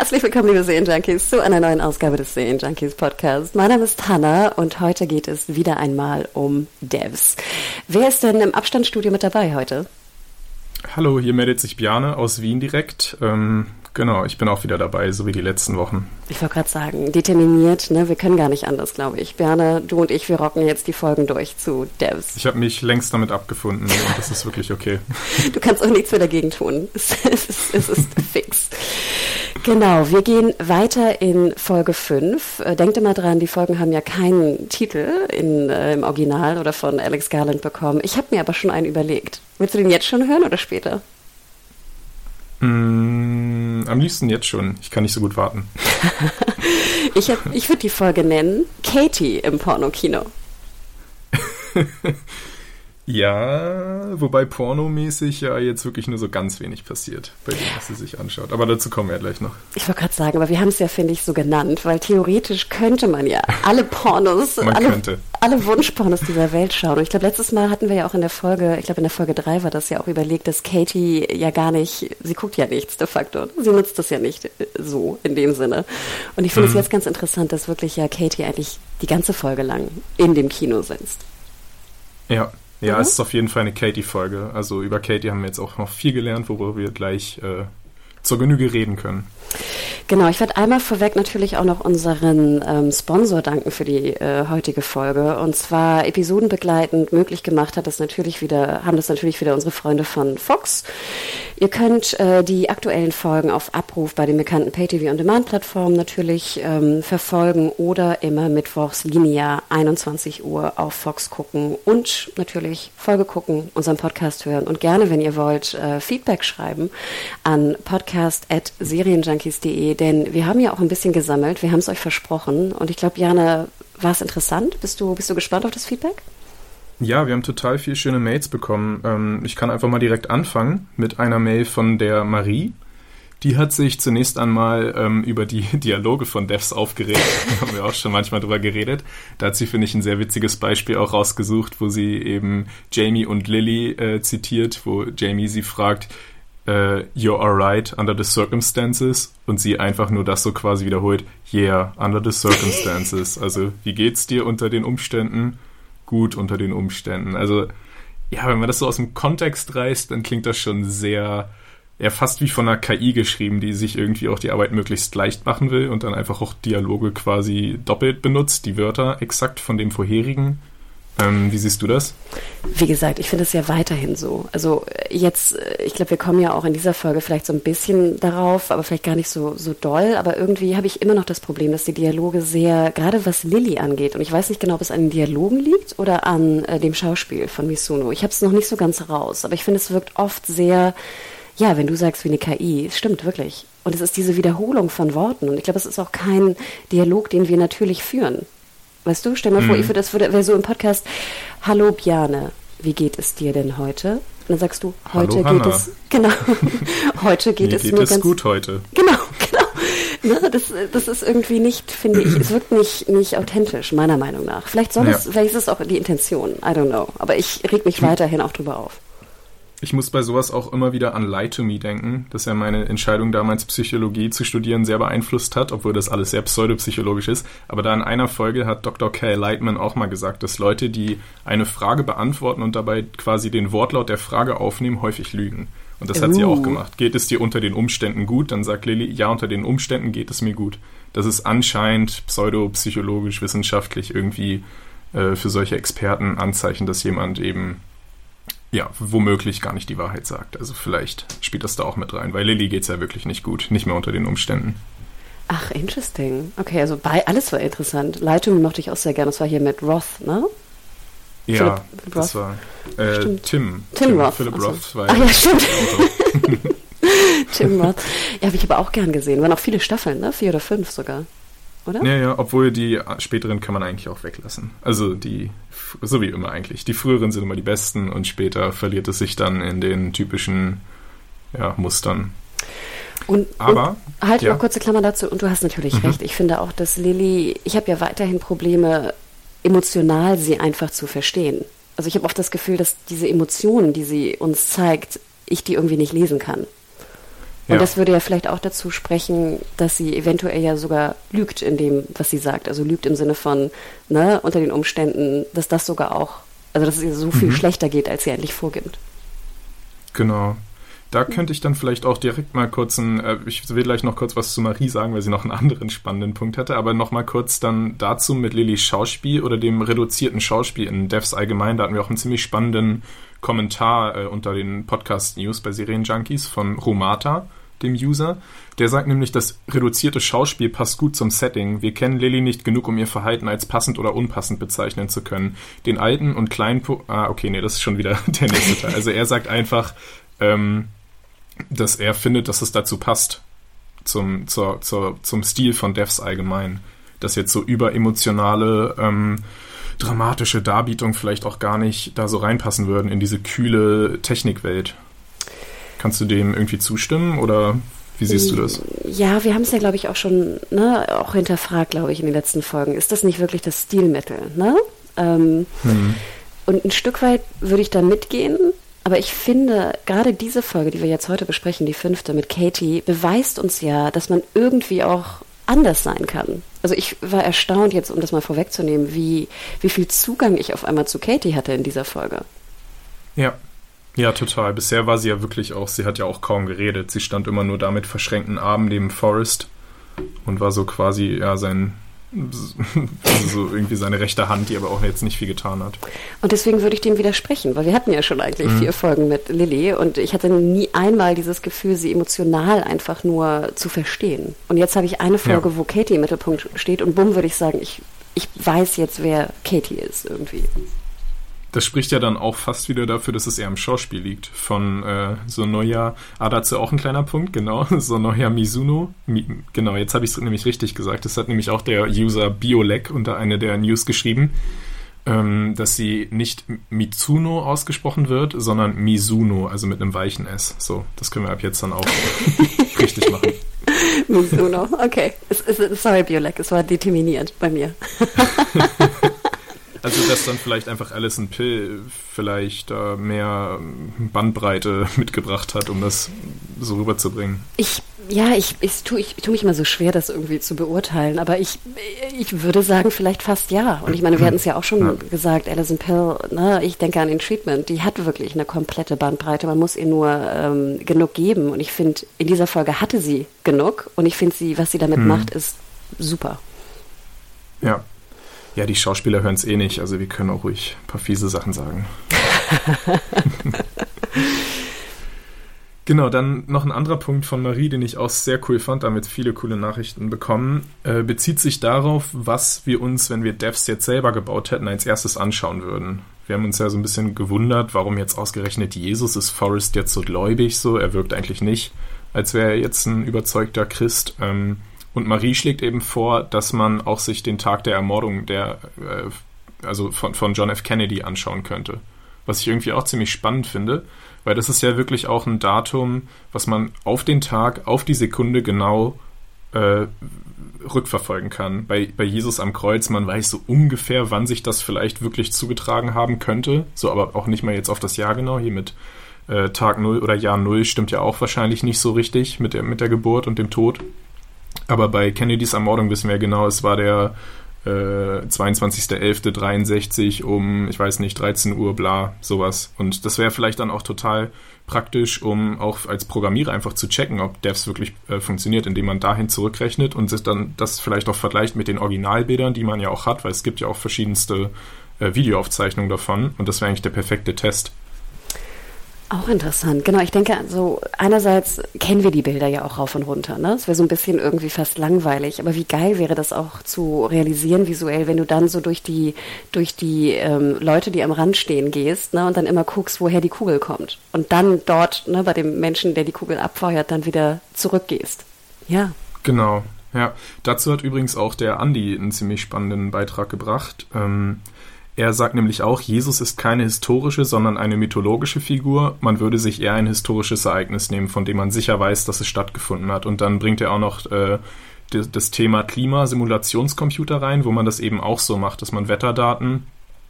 Herzlich willkommen, liebe Serienjunkies, zu einer neuen Ausgabe des Serienjunkies Podcast. Mein Name ist Hanna und heute geht es wieder einmal um Devs. Wer ist denn im Abstandsstudio mit dabei heute? Hallo, hier meldet sich Bjane aus Wien direkt. Ähm, Genau, ich bin auch wieder dabei, so wie die letzten Wochen. Ich wollte gerade sagen, determiniert, ne? Wir können gar nicht anders, glaube ich. Berne, du und ich, wir rocken jetzt die Folgen durch zu Devs. Ich habe mich längst damit abgefunden und das ist wirklich okay. Du kannst auch nichts mehr dagegen tun. Es, ist, es ist fix. Genau, wir gehen weiter in Folge 5. Äh, denkt immer dran, die Folgen haben ja keinen Titel in, äh, im Original oder von Alex Garland bekommen. Ich habe mir aber schon einen überlegt. Willst du den jetzt schon hören oder später? Mm, am liebsten jetzt schon. Ich kann nicht so gut warten. ich ich würde die Folge nennen Katie im Pornokino. Ja, wobei pornomäßig ja jetzt wirklich nur so ganz wenig passiert, bei dem, was sie sich anschaut. Aber dazu kommen wir ja gleich noch. Ich wollte gerade sagen, aber wir haben es ja, finde ich, so genannt, weil theoretisch könnte man ja alle Pornos, alle, alle Wunschpornos dieser Welt schauen. Und ich glaube, letztes Mal hatten wir ja auch in der Folge, ich glaube in der Folge 3 war das ja auch überlegt, dass Katie ja gar nicht, sie guckt ja nichts de facto. Sie nutzt das ja nicht äh, so in dem Sinne. Und ich finde es mhm. jetzt ganz interessant, dass wirklich ja Katie eigentlich die ganze Folge lang in dem Kino sitzt. Ja, ja, mhm. es ist auf jeden Fall eine Katie-Folge. Also über Katie haben wir jetzt auch noch viel gelernt, worüber wir gleich äh, zur Genüge reden können. Genau, ich werde einmal vorweg natürlich auch noch unseren ähm, Sponsor danken für die äh, heutige Folge. Und zwar episodenbegleitend möglich gemacht hat das natürlich wieder, haben das natürlich wieder unsere Freunde von Fox. Ihr könnt äh, die aktuellen Folgen auf Abruf bei den bekannten Pay-TV on Demand Plattformen natürlich ähm, verfolgen oder immer mittwochs linear 21 Uhr auf Fox gucken und natürlich Folge gucken, unseren Podcast hören und gerne, wenn ihr wollt, äh, Feedback schreiben an podcast@serienjunkies.de denn wir haben ja auch ein bisschen gesammelt, wir haben es euch versprochen und ich glaube, Jana, war es interessant? Bist du, bist du gespannt auf das Feedback? Ja, wir haben total viele schöne Mails bekommen. Ähm, ich kann einfach mal direkt anfangen mit einer Mail von der Marie. Die hat sich zunächst einmal ähm, über die Dialoge von Devs aufgeregt. da haben wir auch schon manchmal drüber geredet. Da hat sie, finde ich, ein sehr witziges Beispiel auch rausgesucht, wo sie eben Jamie und Lily äh, zitiert, wo Jamie sie fragt, äh, You're alright under the circumstances und sie einfach nur das so quasi wiederholt, Yeah, under the circumstances. Also, wie geht's dir unter den Umständen? Gut unter den Umständen. Also, ja, wenn man das so aus dem Kontext reißt, dann klingt das schon sehr, ja, fast wie von einer KI geschrieben, die sich irgendwie auch die Arbeit möglichst leicht machen will und dann einfach auch Dialoge quasi doppelt benutzt, die Wörter exakt von dem vorherigen ähm, wie siehst du das? Wie gesagt, ich finde es ja weiterhin so. Also jetzt, äh, ich glaube, wir kommen ja auch in dieser Folge vielleicht so ein bisschen darauf, aber vielleicht gar nicht so, so doll. Aber irgendwie habe ich immer noch das Problem, dass die Dialoge sehr, gerade was Lilly angeht, und ich weiß nicht genau, ob es an den Dialogen liegt oder an äh, dem Schauspiel von Misuno. Ich habe es noch nicht so ganz raus, aber ich finde, es wirkt oft sehr, ja, wenn du sagst wie eine KI, es stimmt wirklich. Und es ist diese Wiederholung von Worten. Und ich glaube, es ist auch kein Dialog, den wir natürlich führen. Weißt du, stell mal mhm. vor, ich würde, das wäre so im Podcast, hallo Bjane, wie geht es dir denn heute? Und dann sagst du, heute hallo, geht Hanna. es, genau, heute geht mir es geht mir es ganz gut heute. Genau, genau. Ne, das, das ist irgendwie nicht, finde ich, es wirkt nicht, nicht authentisch, meiner Meinung nach. Vielleicht soll ja. es, vielleicht ist es auch die Intention, I don't know. Aber ich reg mich weiterhin auch drüber auf. Ich muss bei sowas auch immer wieder an Lie to Me denken, dass ja meine Entscheidung damals Psychologie zu studieren sehr beeinflusst hat, obwohl das alles sehr pseudopsychologisch ist. Aber da in einer Folge hat Dr. Kay Lightman auch mal gesagt, dass Leute, die eine Frage beantworten und dabei quasi den Wortlaut der Frage aufnehmen, häufig lügen. Und das hat uh. sie auch uh. gemacht. Geht es dir unter den Umständen gut? Dann sagt Lilly, ja, unter den Umständen geht es mir gut. Das ist anscheinend pseudopsychologisch, wissenschaftlich irgendwie äh, für solche Experten Anzeichen, dass jemand eben ja, womöglich gar nicht die Wahrheit sagt. Also vielleicht spielt das da auch mit rein, weil Lilly geht es ja wirklich nicht gut, nicht mehr unter den Umständen. Ach, interesting. Okay, also bei alles war interessant. Leitung mochte ich auch sehr gerne. Das war hier mit Roth, ne? Ja, Philip das Roth. war äh, Stimmt. Tim. Tim Roth, Philip. Roth war Ach ja, stimmt. Tim Roth. Ja, habe ich aber auch gern gesehen. Waren auch viele Staffeln, ne? Vier oder fünf sogar. Oder? Ja, ja, obwohl die späteren kann man eigentlich auch weglassen. Also die, so wie immer eigentlich. Die früheren sind immer die besten und später verliert es sich dann in den typischen ja, Mustern. Und, Aber, und halt ja. noch kurze Klammer dazu. Und du hast natürlich Mhm. recht. Ich finde auch, dass Lilly, ich habe ja weiterhin Probleme, emotional sie einfach zu verstehen. Also ich habe oft das Gefühl, dass diese Emotionen, die sie uns zeigt, ich die irgendwie nicht lesen kann. Und Ja. das würde ja vielleicht auch dazu sprechen, dass sie eventuell ja sogar lügt in dem, was sie sagt. Also lügt im Sinne von, ne, unter den Umständen, dass das sogar auch, also dass es ihr so viel Mhm. schlechter geht, als sie eigentlich vorgibt. Genau. Da könnte ich dann vielleicht auch direkt mal kurz ein, äh, ich will gleich noch kurz was zu Marie sagen, weil sie noch einen anderen spannenden Punkt hatte, aber noch mal kurz dann dazu mit Lillys Schauspiel oder dem reduzierten Schauspiel in Devs allgemein. Da hatten wir auch einen ziemlich spannenden Kommentar äh, unter den Podcast-News bei Serienjunkies von Romata, dem User. Der sagt nämlich, das reduzierte Schauspiel passt gut zum Setting. Wir kennen Lilly nicht genug, um ihr Verhalten als passend oder unpassend bezeichnen zu können. Den alten und kleinen... Po ah, okay, nee, das ist schon wieder der nächste Teil. Also er sagt einfach, ähm, dass er findet, dass es dazu passt zum, zur, zur, zum Stil von Devs allgemein. Dass jetzt so überemotionale, ähm, dramatische Darbietungen vielleicht auch gar nicht da so reinpassen würden in diese kühle Technikwelt. Kannst du dem irgendwie zustimmen oder wie siehst du das? Ja, wir haben es ja, glaube ich, auch schon ne, auch hinterfragt, glaube ich, in den letzten Folgen. Ist das nicht wirklich das Stilmittel? Ne? Ähm, Hm. Und ein Stück weit würde ich da mitgehen, aber ich finde, gerade diese Folge, die wir jetzt heute besprechen, die fünfte mit Katie, beweist uns ja, dass man irgendwie auch anders sein kann. Also ich war erstaunt jetzt, um das mal vorwegzunehmen, wie, wie viel Zugang ich auf einmal zu Katie hatte in dieser Folge. Ja. Ja, total. Bisher war sie ja wirklich auch, sie hat ja auch kaum geredet. Sie stand immer nur da mit verschränkten Armen neben Forrest und war so quasi, ja, sein, also so irgendwie seine rechte Hand, die aber auch jetzt nicht viel getan hat. Und deswegen würde ich dem widersprechen, weil wir hatten ja schon eigentlich vier Folgen mit Lilly und ich hatte nie einmal dieses Gefühl, sie emotional einfach nur zu verstehen. Und jetzt habe ich eine Folge, Ja. wo Katie im Mittelpunkt steht und bumm würde ich sagen, ich, ich weiß jetzt, wer Katie ist irgendwie. Das spricht ja dann auch fast wieder dafür, dass es eher am Schauspiel liegt. Von äh, Sonoya, ah, dazu auch ein kleiner Punkt, genau, Sonoya Mizuno. Mi, genau, jetzt habe ich es nämlich richtig gesagt. Das hat nämlich auch der User Biolek unter eine der News geschrieben, ähm, dass sie nicht Mizuno ausgesprochen wird, sondern Mizuno, also mit einem weichen S. So, das können wir ab jetzt dann auch richtig machen. Mizuno, okay. Es, es, sorry, Biolek, es war determiniert bei mir. Also, dass dann vielleicht einfach Alison Pill vielleicht äh, mehr Bandbreite mitgebracht hat, um das so rüberzubringen. Ich, ja, ich, ich tue ich, tu mich immer so schwer, das irgendwie zu beurteilen, aber ich, ich würde sagen, vielleicht fast ja. Und ich meine, wir hatten es ja auch schon Ja. gesagt, Alison Pill, ne, ich denke an den Treatment, die hat wirklich eine komplette Bandbreite, man muss ihr nur ähm, genug geben. Und ich finde, in dieser Folge hatte sie genug und ich finde sie, was sie damit macht, ist super. Ja. Ja, die Schauspieler hören es eh nicht, also wir können auch ruhig ein paar fiese Sachen sagen. genau, dann noch ein anderer Punkt von Marie, den ich auch sehr cool fand, damit viele coole Nachrichten bekommen, äh, bezieht sich darauf, was wir uns, wenn wir Devs jetzt selber gebaut hätten, als erstes anschauen würden. Wir haben uns ja so ein bisschen gewundert, warum jetzt ausgerechnet Jesus ist Forrest jetzt so gläubig so. Er wirkt eigentlich nicht, als wäre er jetzt ein überzeugter Christ. Ähm, und Marie schlägt eben vor, dass man auch sich den Tag der Ermordung der, äh, also von, von John F. Kennedy anschauen könnte. Was ich irgendwie auch ziemlich spannend finde, weil das ist ja wirklich auch ein Datum, was man auf den Tag, auf die Sekunde genau äh, rückverfolgen kann. Bei, bei Jesus am Kreuz, man weiß so ungefähr, wann sich das vielleicht wirklich zugetragen haben könnte, so aber auch nicht mal jetzt auf das Jahr genau, hier mit äh, Tag 0 oder Jahr 0 stimmt ja auch wahrscheinlich nicht so richtig mit der, mit der Geburt und dem Tod. Aber bei Kennedys Ermordung wissen wir ja genau, es war der äh, 22.11.63 um, ich weiß nicht, 13 Uhr, bla, sowas. Und das wäre vielleicht dann auch total praktisch, um auch als Programmierer einfach zu checken, ob Devs wirklich äh, funktioniert, indem man dahin zurückrechnet und sich dann das vielleicht auch vergleicht mit den Originalbildern, die man ja auch hat, weil es gibt ja auch verschiedenste äh, Videoaufzeichnungen davon und das wäre eigentlich der perfekte Test. Auch interessant, genau. Ich denke, so einerseits kennen wir die Bilder ja auch rauf und runter. Ne? Es wäre so ein bisschen irgendwie fast langweilig, aber wie geil wäre das auch zu realisieren visuell, wenn du dann so durch die durch die ähm, Leute, die am Rand stehen, gehst ne? und dann immer guckst, woher die Kugel kommt und dann dort ne, bei dem Menschen, der die Kugel abfeuert, dann wieder zurückgehst. Ja. Genau. Ja, dazu hat übrigens auch der Andi einen ziemlich spannenden Beitrag gebracht. Ähm, er sagt nämlich auch, Jesus ist keine historische, sondern eine mythologische Figur. Man würde sich eher ein historisches Ereignis nehmen, von dem man sicher weiß, dass es stattgefunden hat. Und dann bringt er auch noch äh, das Thema Klimasimulationscomputer rein, wo man das eben auch so macht, dass man Wetterdaten,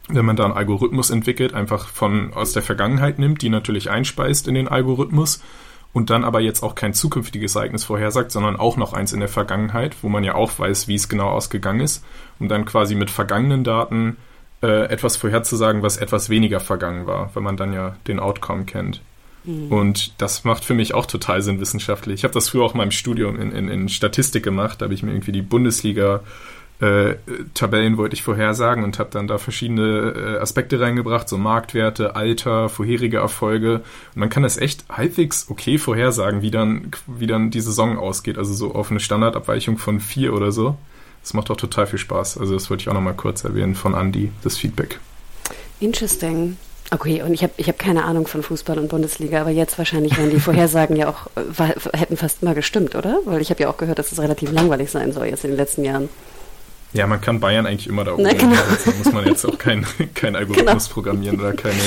wenn man da einen Algorithmus entwickelt, einfach von aus der Vergangenheit nimmt, die natürlich einspeist in den Algorithmus und dann aber jetzt auch kein zukünftiges Ereignis vorhersagt, sondern auch noch eins in der Vergangenheit, wo man ja auch weiß, wie es genau ausgegangen ist, um dann quasi mit vergangenen Daten äh, etwas vorherzusagen, was etwas weniger vergangen war, wenn man dann ja den Outcome kennt. Mhm. Und das macht für mich auch total Sinn wissenschaftlich. Ich habe das früher auch in meinem Studium in, in, in Statistik gemacht, da habe ich mir irgendwie die Bundesliga äh, Tabellen wollte ich vorhersagen und habe dann da verschiedene äh, Aspekte reingebracht, so Marktwerte, Alter, vorherige Erfolge. Und man kann das echt halbwegs okay vorhersagen, wie dann, wie dann die Saison ausgeht. Also so auf eine Standardabweichung von vier oder so. Das macht auch total viel Spaß. Also das wollte ich auch noch mal kurz erwähnen von Andy, das Feedback. Interesting. Okay, und ich habe ich hab keine Ahnung von Fußball und Bundesliga, aber jetzt wahrscheinlich werden die Vorhersagen ja auch, äh, hätten fast immer gestimmt, oder? Weil ich habe ja auch gehört, dass es relativ langweilig sein soll jetzt in den letzten Jahren. Ja, man kann Bayern eigentlich immer da oben. Na, genau. Da muss man jetzt auch keinen kein Algorithmus genau. programmieren oder keine.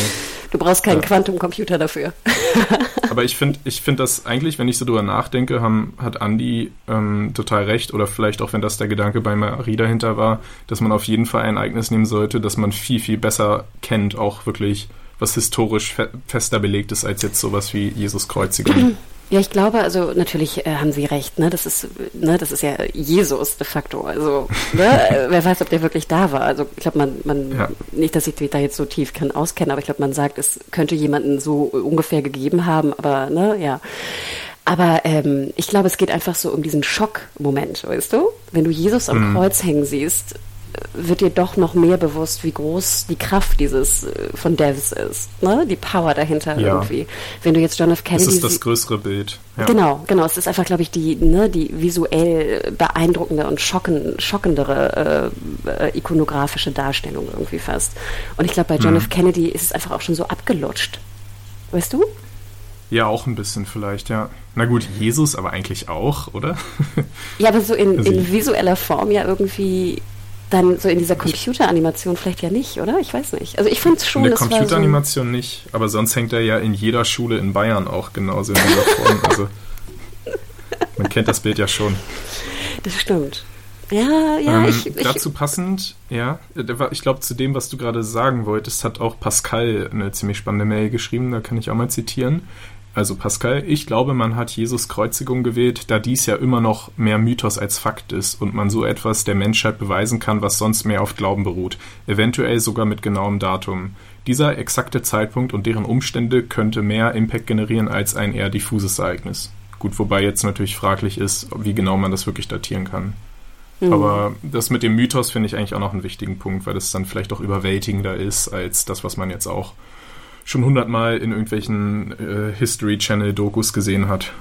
Du brauchst keinen ja. Quantumcomputer dafür. Aber ich finde ich find das eigentlich, wenn ich so drüber nachdenke, haben, hat Andi ähm, total recht. Oder vielleicht auch, wenn das der Gedanke bei Marie dahinter war, dass man auf jeden Fall ein Ereignis nehmen sollte, das man viel, viel besser kennt, auch wirklich was historisch fe fester belegt ist, als jetzt sowas wie Jesus Kreuzigung. Ja, ich glaube, also natürlich äh, haben Sie recht, ne? Das ist, ne, das ist ja Jesus de facto. Also, ne? wer weiß, ob der wirklich da war. Also ich glaube, man, man, ja. nicht, dass ich da jetzt so tief kann auskenne, aber ich glaube, man sagt, es könnte jemanden so ungefähr gegeben haben, aber ne, ja. Aber ähm, ich glaube, es geht einfach so um diesen Schockmoment, weißt du? Wenn du Jesus am mhm. Kreuz hängen siehst, wird dir doch noch mehr bewusst, wie groß die Kraft dieses äh, von Devs ist, ne? Die Power dahinter ja. irgendwie. Wenn du jetzt John F. Kennedy. Das ist das größere Bild. Ja. Genau, genau. Es ist einfach, glaube ich, die, ne, die visuell beeindruckende und schocken, schockendere äh, äh, ikonografische Darstellung irgendwie fast. Und ich glaube, bei John hm. F. Kennedy ist es einfach auch schon so abgelutscht. Weißt du? Ja, auch ein bisschen vielleicht, ja. Na gut, Jesus aber eigentlich auch, oder? ja, aber so in, also in visueller Form ja irgendwie dann so in dieser Computeranimation vielleicht ja nicht, oder? Ich weiß nicht. Also ich fand es schon. In der Computeranimation so nicht, aber sonst hängt er ja in jeder Schule in Bayern auch genauso in dieser Form. Also man kennt das Bild ja schon. Das stimmt. Ja, ja. Ähm, ich, ich, dazu passend, ja, ich glaube, zu dem, was du gerade sagen wolltest, hat auch Pascal eine ziemlich spannende Mail geschrieben, da kann ich auch mal zitieren. Also Pascal, ich glaube, man hat Jesus Kreuzigung gewählt, da dies ja immer noch mehr Mythos als Fakt ist und man so etwas der Menschheit beweisen kann, was sonst mehr auf Glauben beruht, eventuell sogar mit genauem Datum. Dieser exakte Zeitpunkt und deren Umstände könnte mehr Impact generieren als ein eher diffuses Ereignis. Gut, wobei jetzt natürlich fraglich ist, wie genau man das wirklich datieren kann. Mhm. Aber das mit dem Mythos finde ich eigentlich auch noch einen wichtigen Punkt, weil das dann vielleicht auch überwältigender ist als das, was man jetzt auch schon hundertmal in irgendwelchen äh, History Channel Dokus gesehen hat.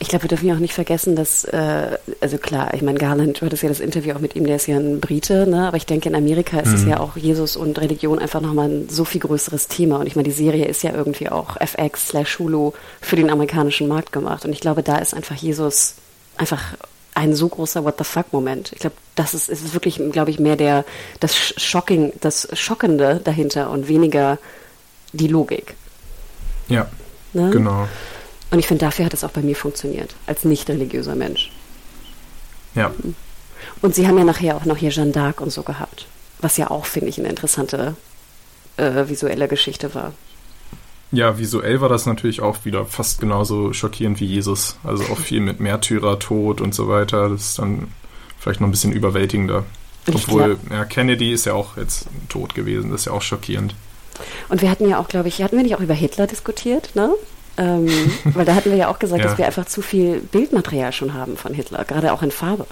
Ich glaube, wir dürfen ja auch nicht vergessen, dass, äh, also klar, ich meine, Garland, du hattest ja das Interview auch mit ihm, der ist ja ein Brite, ne? aber ich denke, in Amerika ist mhm. es ja auch Jesus und Religion einfach nochmal ein so viel größeres Thema. Und ich meine, die Serie ist ja irgendwie auch FX slash Hulu für den amerikanischen Markt gemacht. Und ich glaube, da ist einfach Jesus einfach ein so großer What the fuck-Moment. Ich glaube, das ist, ist wirklich, glaube ich, mehr der, das Shocking, das Schockende dahinter und weniger die Logik. Ja, ne? genau. Und ich finde, dafür hat es auch bei mir funktioniert, als nicht religiöser Mensch. Ja. Und sie haben ja nachher auch noch hier Jeanne d'Arc und so gehabt, was ja auch, finde ich, eine interessante äh, visuelle Geschichte war. Ja, visuell war das natürlich auch wieder fast genauso schockierend wie Jesus. Also auch viel mit Märtyrer, Tod und so weiter. Das ist dann vielleicht noch ein bisschen überwältigender. Obwohl, ja, Kennedy ist ja auch jetzt tot gewesen. Das ist ja auch schockierend. Und wir hatten ja auch, glaube ich, hatten wir nicht auch über Hitler diskutiert, ne? Ähm, weil da hatten wir ja auch gesagt, ja. dass wir einfach zu viel Bildmaterial schon haben von Hitler, gerade auch in Farbe.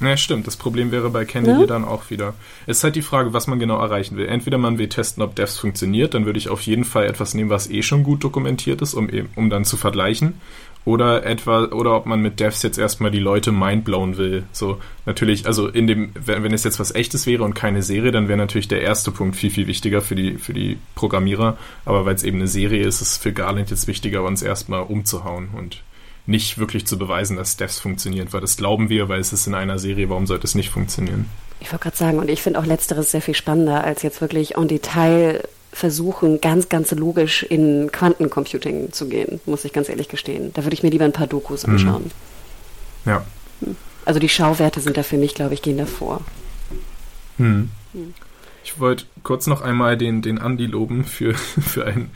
Ja, stimmt. Das Problem wäre bei Candy ja? dann auch wieder. Es ist halt die Frage, was man genau erreichen will. Entweder man will testen, ob Devs funktioniert, dann würde ich auf jeden Fall etwas nehmen, was eh schon gut dokumentiert ist, um, um dann zu vergleichen. Oder etwa, oder ob man mit Devs jetzt erstmal die Leute mindblown will. So, natürlich, also in dem, wenn, wenn es jetzt was echtes wäre und keine Serie, dann wäre natürlich der erste Punkt viel, viel wichtiger für die, für die Programmierer. Aber weil es eben eine Serie ist, ist es für Garland jetzt wichtiger, uns erstmal umzuhauen und nicht wirklich zu beweisen, dass Devs funktionieren, weil das glauben wir, weil es ist in einer Serie, warum sollte es nicht funktionieren? Ich wollte gerade sagen, und ich finde auch Letzteres sehr viel spannender, als jetzt wirklich en Detail versuchen, ganz, ganz logisch in Quantencomputing zu gehen, muss ich ganz ehrlich gestehen. Da würde ich mir lieber ein paar Dokus mhm. anschauen. Ja. Also die Schauwerte sind da für mich, glaube ich, gehen davor. Hm. Ich wollte kurz noch einmal den, den Andi loben für, für ein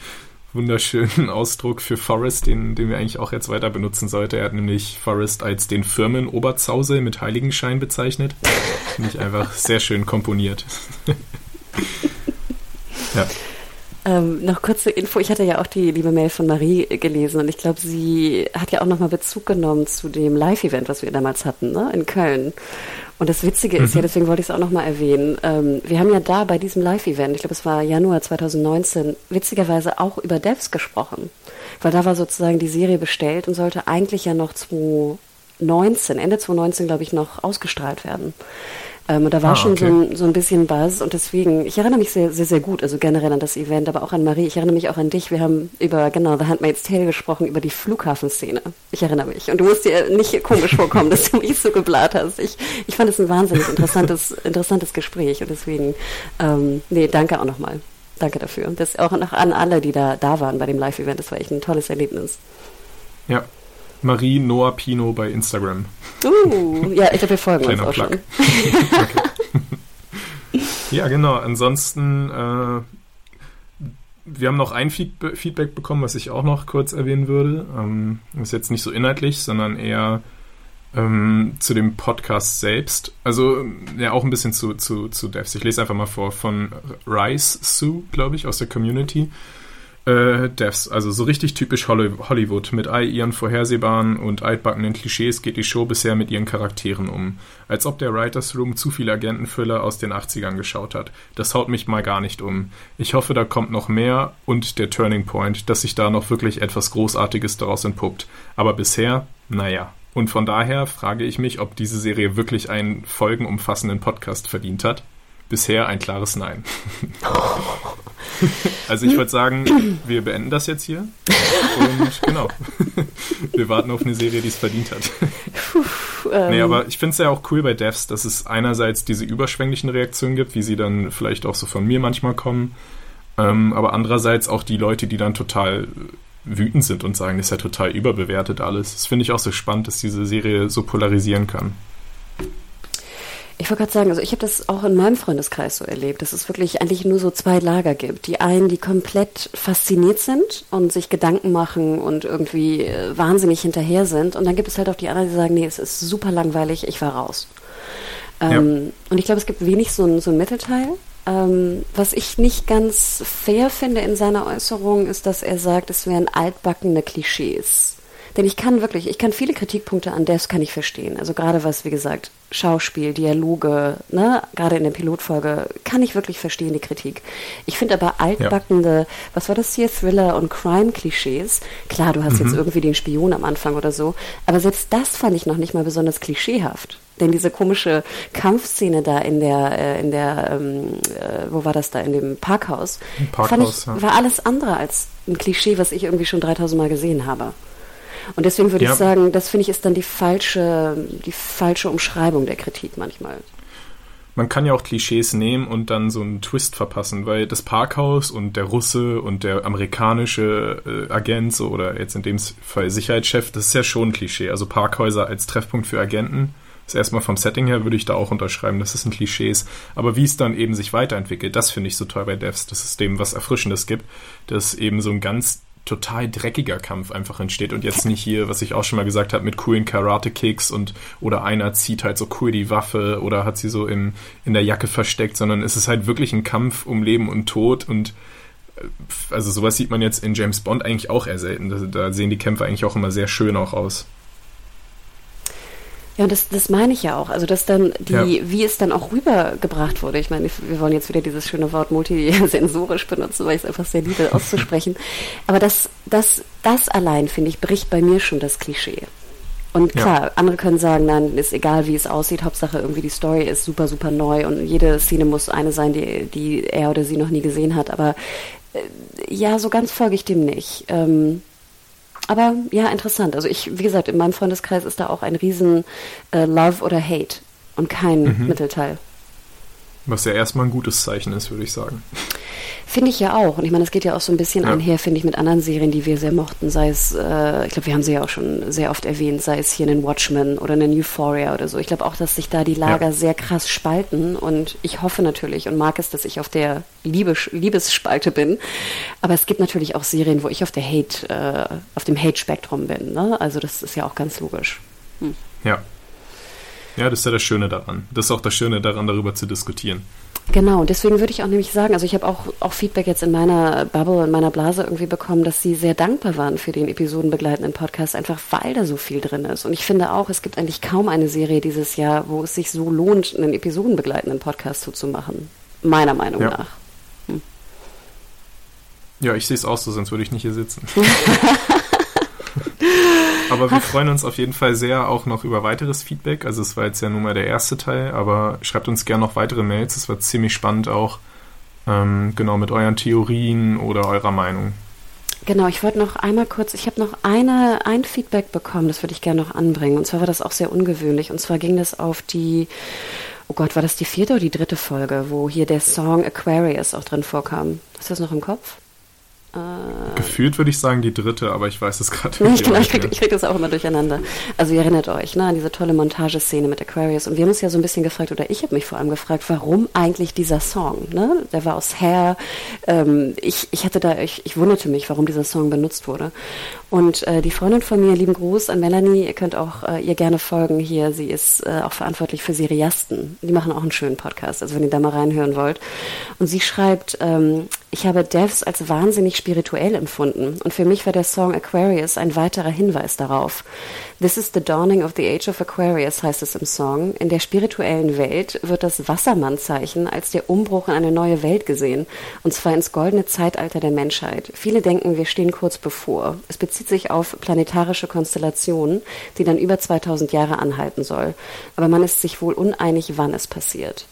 wunderschönen Ausdruck für Forrest, den, den wir eigentlich auch jetzt weiter benutzen sollten. Er hat nämlich Forrest als den Firmen-Oberzausel mit Heiligenschein bezeichnet. Finde ich einfach sehr schön komponiert. ja. Ähm, noch kurze Info, ich hatte ja auch die liebe Mail von Marie gelesen und ich glaube, sie hat ja auch nochmal Bezug genommen zu dem Live-Event, was wir damals hatten, ne, in Köln. Und das Witzige ist mhm. ja, deswegen wollte ich es auch nochmal erwähnen, ähm, wir haben ja da bei diesem Live-Event, ich glaube es war Januar 2019, witzigerweise auch über Devs gesprochen. Weil da war sozusagen die Serie bestellt und sollte eigentlich ja noch 2019, Ende 2019 glaube ich noch ausgestrahlt werden. Ähm, und da war ah, schon okay. so, ein, so ein bisschen Buzz und deswegen, ich erinnere mich sehr, sehr, sehr gut, also generell an das Event, aber auch an Marie. Ich erinnere mich auch an dich. Wir haben über, genau, The Handmaid's Tale gesprochen, über die Flughafenszene. Ich erinnere mich. Und du musst dir nicht komisch vorkommen, dass du mich so gebläht hast. Ich, ich fand es ein wahnsinnig interessantes, interessantes Gespräch und deswegen, ähm, nee, danke auch nochmal. Danke dafür. Das auch noch an alle, die da, da waren bei dem Live-Event. Das war echt ein tolles Erlebnis. Ja, Marie Noah Pino bei Instagram. Uh, ja, ich glaube, wir folgen Kleiner uns auch Plug. schon. ja, genau. Ansonsten, äh, wir haben noch ein Feedback bekommen, was ich auch noch kurz erwähnen würde. Ähm, ist jetzt nicht so inhaltlich, sondern eher ähm, zu dem Podcast selbst. Also, ja, auch ein bisschen zu, zu, zu Devs. Ich lese einfach mal vor von Rice Sue, glaube ich, aus der Community. Äh, Devs, also so richtig typisch Hollywood. Mit all ihren vorhersehbaren und altbackenen Klischees geht die Show bisher mit ihren Charakteren um. Als ob der Writers Room zu viele Agentenfüller aus den 80ern geschaut hat. Das haut mich mal gar nicht um. Ich hoffe, da kommt noch mehr und der Turning Point, dass sich da noch wirklich etwas Großartiges daraus entpuppt. Aber bisher, naja. Und von daher frage ich mich, ob diese Serie wirklich einen folgenumfassenden Podcast verdient hat. Bisher ein klares Nein. also ich würde sagen, wir beenden das jetzt hier. Und genau. wir warten auf eine Serie, die es verdient hat. ähm. Nee, aber ich finde es ja auch cool bei Devs, dass es einerseits diese überschwänglichen Reaktionen gibt, wie sie dann vielleicht auch so von mir manchmal kommen. Ähm, aber andererseits auch die Leute, die dann total wütend sind und sagen, das ist ja total überbewertet alles. Das finde ich auch so spannend, dass diese Serie so polarisieren kann. Ich wollte gerade sagen, also ich habe das auch in meinem Freundeskreis so erlebt, dass es wirklich eigentlich nur so zwei Lager gibt. Die einen, die komplett fasziniert sind und sich Gedanken machen und irgendwie äh, wahnsinnig hinterher sind. Und dann gibt es halt auch die anderen, die sagen, nee, es ist super langweilig, ich war raus. Ähm, ja. Und ich glaube, es gibt wenig so ein, so ein Mittelteil. Ähm, was ich nicht ganz fair finde in seiner Äußerung, ist, dass er sagt, es wären altbackene Klischees. Denn ich kann wirklich, ich kann viele Kritikpunkte an Devs kann ich verstehen. Also gerade was, wie gesagt, Schauspiel, Dialoge, ne, gerade in der Pilotfolge, kann ich wirklich verstehen, die Kritik. Ich finde aber altbackende, ja. was war das hier, Thriller- und Crime-Klischees, klar, du hast mhm. jetzt irgendwie den Spion am Anfang oder so, aber selbst das fand ich noch nicht mal besonders klischeehaft. Denn diese komische Kampfszene da in der, äh, in der, ähm, äh, wo war das da, in dem Parkhaus, Parkhaus fand ich, ja. war alles andere als ein Klischee, was ich irgendwie schon 3000 Mal gesehen habe. Und deswegen würde ja. ich sagen, das finde ich ist dann die falsche, die falsche Umschreibung der Kritik manchmal. Man kann ja auch Klischees nehmen und dann so einen Twist verpassen, weil das Parkhaus und der Russe und der amerikanische äh, Agent so, oder jetzt in dem Fall Sicherheitschef, das ist ja schon ein Klischee. Also Parkhäuser als Treffpunkt für Agenten ist erstmal vom Setting her würde ich da auch unterschreiben, das ist ein Klischees. Aber wie es dann eben sich weiterentwickelt, das finde ich so toll bei Devs, dass es dem was Erfrischendes gibt, dass eben so ein ganz total dreckiger Kampf einfach entsteht und jetzt nicht hier, was ich auch schon mal gesagt habe, mit coolen Karate-Kicks und oder einer zieht halt so cool die Waffe oder hat sie so im, in der Jacke versteckt, sondern es ist halt wirklich ein Kampf um Leben und Tod und äh, also sowas sieht man jetzt in James Bond eigentlich auch eher selten. Da, da sehen die Kämpfe eigentlich auch immer sehr schön auch aus. Ja, und das, das meine ich ja auch. Also, dass dann die, ja. wie es dann auch rübergebracht wurde. Ich meine, wir wollen jetzt wieder dieses schöne Wort multisensorisch benutzen, weil ich es einfach sehr liebe auszusprechen. Aber das, das, das allein, finde ich, bricht bei mir schon das Klischee. Und klar, ja. andere können sagen, nein, ist egal, wie es aussieht, Hauptsache irgendwie die Story ist super, super neu und jede Szene muss eine sein, die, die er oder sie noch nie gesehen hat. Aber äh, ja, so ganz folge ich dem nicht. Ähm, aber ja, interessant. Also ich, wie gesagt, in meinem Freundeskreis ist da auch ein riesen äh, Love oder Hate und kein mhm. Mittelteil. Was ja erstmal ein gutes Zeichen ist, würde ich sagen. Finde ich ja auch. Und ich meine, es geht ja auch so ein bisschen ja. einher, finde ich, mit anderen Serien, die wir sehr mochten. Sei es, äh, ich glaube, wir haben sie ja auch schon sehr oft erwähnt, sei es hier in den Watchmen oder in den Euphoria oder so. Ich glaube auch, dass sich da die Lager ja. sehr krass spalten. Und ich hoffe natürlich und mag es, dass ich auf der Liebe, Liebesspalte bin. Aber es gibt natürlich auch Serien, wo ich auf der Hate, äh, auf dem Hate-Spektrum bin. Ne? Also das ist ja auch ganz logisch. Hm. Ja. Ja, das ist ja das Schöne daran. Das ist auch das Schöne daran, darüber zu diskutieren. Genau, und deswegen würde ich auch nämlich sagen, also ich habe auch, auch Feedback jetzt in meiner Bubble, in meiner Blase irgendwie bekommen, dass sie sehr dankbar waren für den episodenbegleitenden Podcast, einfach weil da so viel drin ist. Und ich finde auch, es gibt eigentlich kaum eine Serie dieses Jahr, wo es sich so lohnt, einen episodenbegleitenden Podcast zuzumachen. Meiner Meinung ja. nach. Hm. Ja, ich sehe es auch so, sonst würde ich nicht hier sitzen. Aber wir freuen uns auf jeden Fall sehr auch noch über weiteres Feedback. Also es war jetzt ja nun mal der erste Teil, aber schreibt uns gerne noch weitere Mails. Es war ziemlich spannend auch, ähm, genau mit euren Theorien oder eurer Meinung. Genau, ich wollte noch einmal kurz, ich habe noch eine, ein Feedback bekommen, das würde ich gerne noch anbringen. Und zwar war das auch sehr ungewöhnlich. Und zwar ging das auf die, oh Gott, war das die vierte oder die dritte Folge, wo hier der Song Aquarius auch drin vorkam. Hast du das noch im Kopf? Äh, Gefühlt würde ich sagen die dritte, aber ich weiß es gerade nicht. Genau, ich kriege krieg das auch immer durcheinander. Also ihr erinnert euch ne, an diese tolle Montageszene mit Aquarius. Und wir haben uns ja so ein bisschen gefragt, oder ich habe mich vor allem gefragt, warum eigentlich dieser Song? Ne? Der war aus Hair. Ähm, ich, ich hatte da, ich, ich wunderte mich, warum dieser Song benutzt wurde. Und äh, die Freundin von mir, lieben Gruß an Melanie, ihr könnt auch äh, ihr gerne folgen hier. Sie ist äh, auch verantwortlich für Seriasten. Die machen auch einen schönen Podcast, also wenn ihr da mal reinhören wollt. Und sie schreibt, ähm, ich habe Devs als wahnsinnig spirituell empfunden und für mich war der Song Aquarius ein weiterer Hinweis darauf. This is the dawning of the age of Aquarius heißt es im Song. In der spirituellen Welt wird das Wassermannzeichen als der Umbruch in eine neue Welt gesehen, und zwar ins goldene Zeitalter der Menschheit. Viele denken, wir stehen kurz bevor. Es bezieht sich auf planetarische Konstellationen, die dann über 2000 Jahre anhalten soll. Aber man ist sich wohl uneinig, wann es passiert.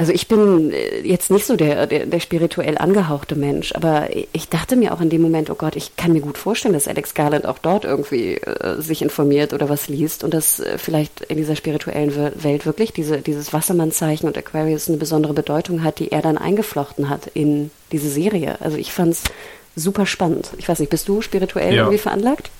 Also ich bin äh, jetzt nicht so der, der, der, spirituell angehauchte Mensch, aber ich dachte mir auch in dem Moment, oh Gott, ich kann mir gut vorstellen, dass Alex Garland auch dort irgendwie äh, sich informiert oder was liest und dass äh, vielleicht in dieser spirituellen Welt wirklich diese, dieses Wassermannzeichen und Aquarius eine besondere Bedeutung hat, die er dann eingeflochten hat in diese Serie. Also ich fand's super spannend. Ich weiß nicht, bist du spirituell ja. irgendwie veranlagt?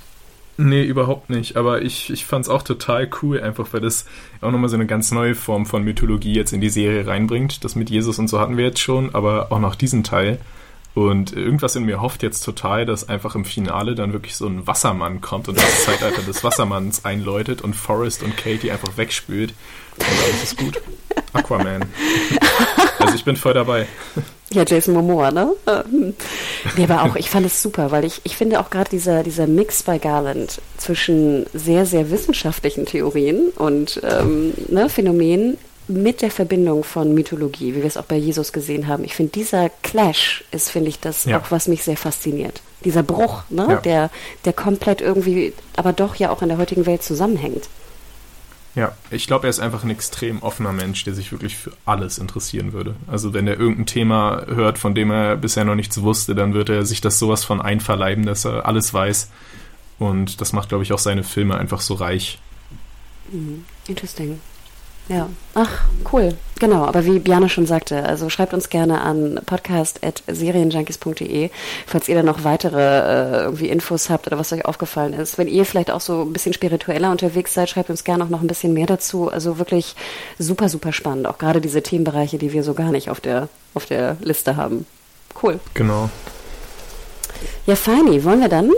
Nee, überhaupt nicht. Aber ich, ich fand es auch total cool, einfach weil das auch nochmal so eine ganz neue Form von Mythologie jetzt in die Serie reinbringt. Das mit Jesus und so hatten wir jetzt schon, aber auch noch diesen Teil. Und irgendwas in mir hofft jetzt total, dass einfach im Finale dann wirklich so ein Wassermann kommt und das Zeitalter des Wassermanns einläutet und Forrest und Katie einfach wegspült. Und alles ist gut. Aquaman. Also ich bin voll dabei. Ja, Jason Momoa, ne? Nee, aber auch, ich fand es super, weil ich, ich finde auch gerade dieser, dieser Mix bei Garland zwischen sehr, sehr wissenschaftlichen Theorien und ähm, ne, Phänomenen mit der Verbindung von Mythologie, wie wir es auch bei Jesus gesehen haben. Ich finde, dieser Clash ist, finde ich, das ja. auch, was mich sehr fasziniert. Dieser Bruch, ne? Ja. der, der komplett irgendwie, aber doch ja auch in der heutigen Welt zusammenhängt. Ja, ich glaube, er ist einfach ein extrem offener Mensch, der sich wirklich für alles interessieren würde. Also wenn er irgendein Thema hört, von dem er bisher noch nichts wusste, dann wird er sich das sowas von einverleiben, dass er alles weiß. Und das macht, glaube ich, auch seine Filme einfach so reich. Mhm. Interesting. Ja, ach, cool. Genau, aber wie Biane schon sagte, also schreibt uns gerne an podcast.serienjunkies.de, falls ihr da noch weitere äh, irgendwie Infos habt oder was euch aufgefallen ist. Wenn ihr vielleicht auch so ein bisschen spiritueller unterwegs seid, schreibt uns gerne auch noch ein bisschen mehr dazu. Also wirklich super, super spannend. Auch gerade diese Themenbereiche, die wir so gar nicht auf der, auf der Liste haben. Cool. Genau. Ja, feini. Wollen wir dann?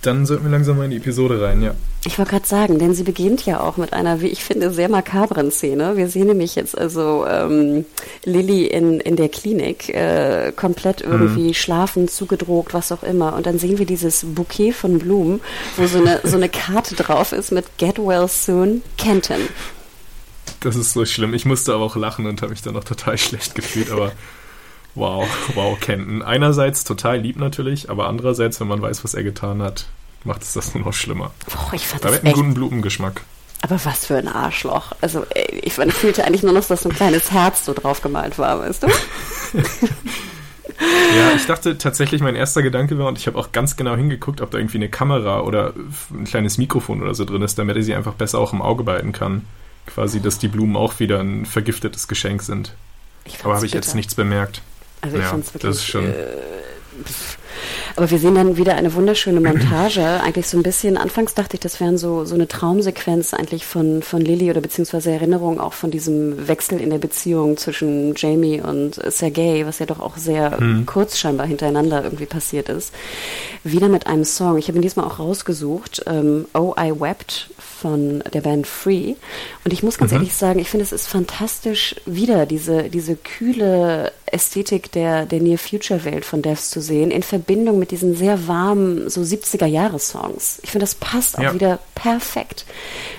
Dann sollten wir langsam mal in die Episode rein, ja. Ich wollte gerade sagen, denn sie beginnt ja auch mit einer, wie ich finde, sehr makabren Szene. Wir sehen nämlich jetzt also ähm, Lilly in, in der Klinik, äh, komplett irgendwie mhm. schlafen, zugedrogt, was auch immer. Und dann sehen wir dieses Bouquet von Blumen, wo so eine, so eine Karte drauf ist mit Get Well Soon, Kenton. Das ist so schlimm. Ich musste aber auch lachen und habe mich dann noch total schlecht gefühlt, aber wow, wow, Kenton. Einerseits total lieb natürlich, aber andererseits, wenn man weiß, was er getan hat, macht es das nur noch schlimmer. Boah, ich fand da das einen guten Blumengeschmack. Aber was für ein Arschloch. Also ich, ich fühlte eigentlich nur noch, dass so ein kleines Herz so drauf gemalt war, weißt du? ja, ich dachte tatsächlich, mein erster Gedanke war, und ich habe auch ganz genau hingeguckt, ob da irgendwie eine Kamera oder ein kleines Mikrofon oder so drin ist, damit er sie einfach besser auch im Auge behalten kann. Quasi, dass die Blumen auch wieder ein vergiftetes Geschenk sind. Aber habe ich jetzt nichts bemerkt. Also ich ja, fand es wirklich... Das ist schon, äh, aber wir sehen dann wieder eine wunderschöne Montage. Eigentlich so ein bisschen, anfangs dachte ich, das wären so, so eine Traumsequenz eigentlich von, von Lily oder beziehungsweise Erinnerung auch von diesem Wechsel in der Beziehung zwischen Jamie und Sergei, was ja doch auch sehr mhm. kurz scheinbar hintereinander irgendwie passiert ist. Wieder mit einem Song. Ich habe ihn diesmal auch rausgesucht. Ähm, oh, I Wept von der Band Free. Und ich muss ganz mhm. ehrlich sagen, ich finde, es ist fantastisch, wieder diese, diese kühle Ästhetik der, der Near-Future-Welt von Devs zu sehen, in Verbindung mit diesen sehr warmen, so 70er-Jahre-Songs. Ich finde, das passt auch ja. wieder perfekt.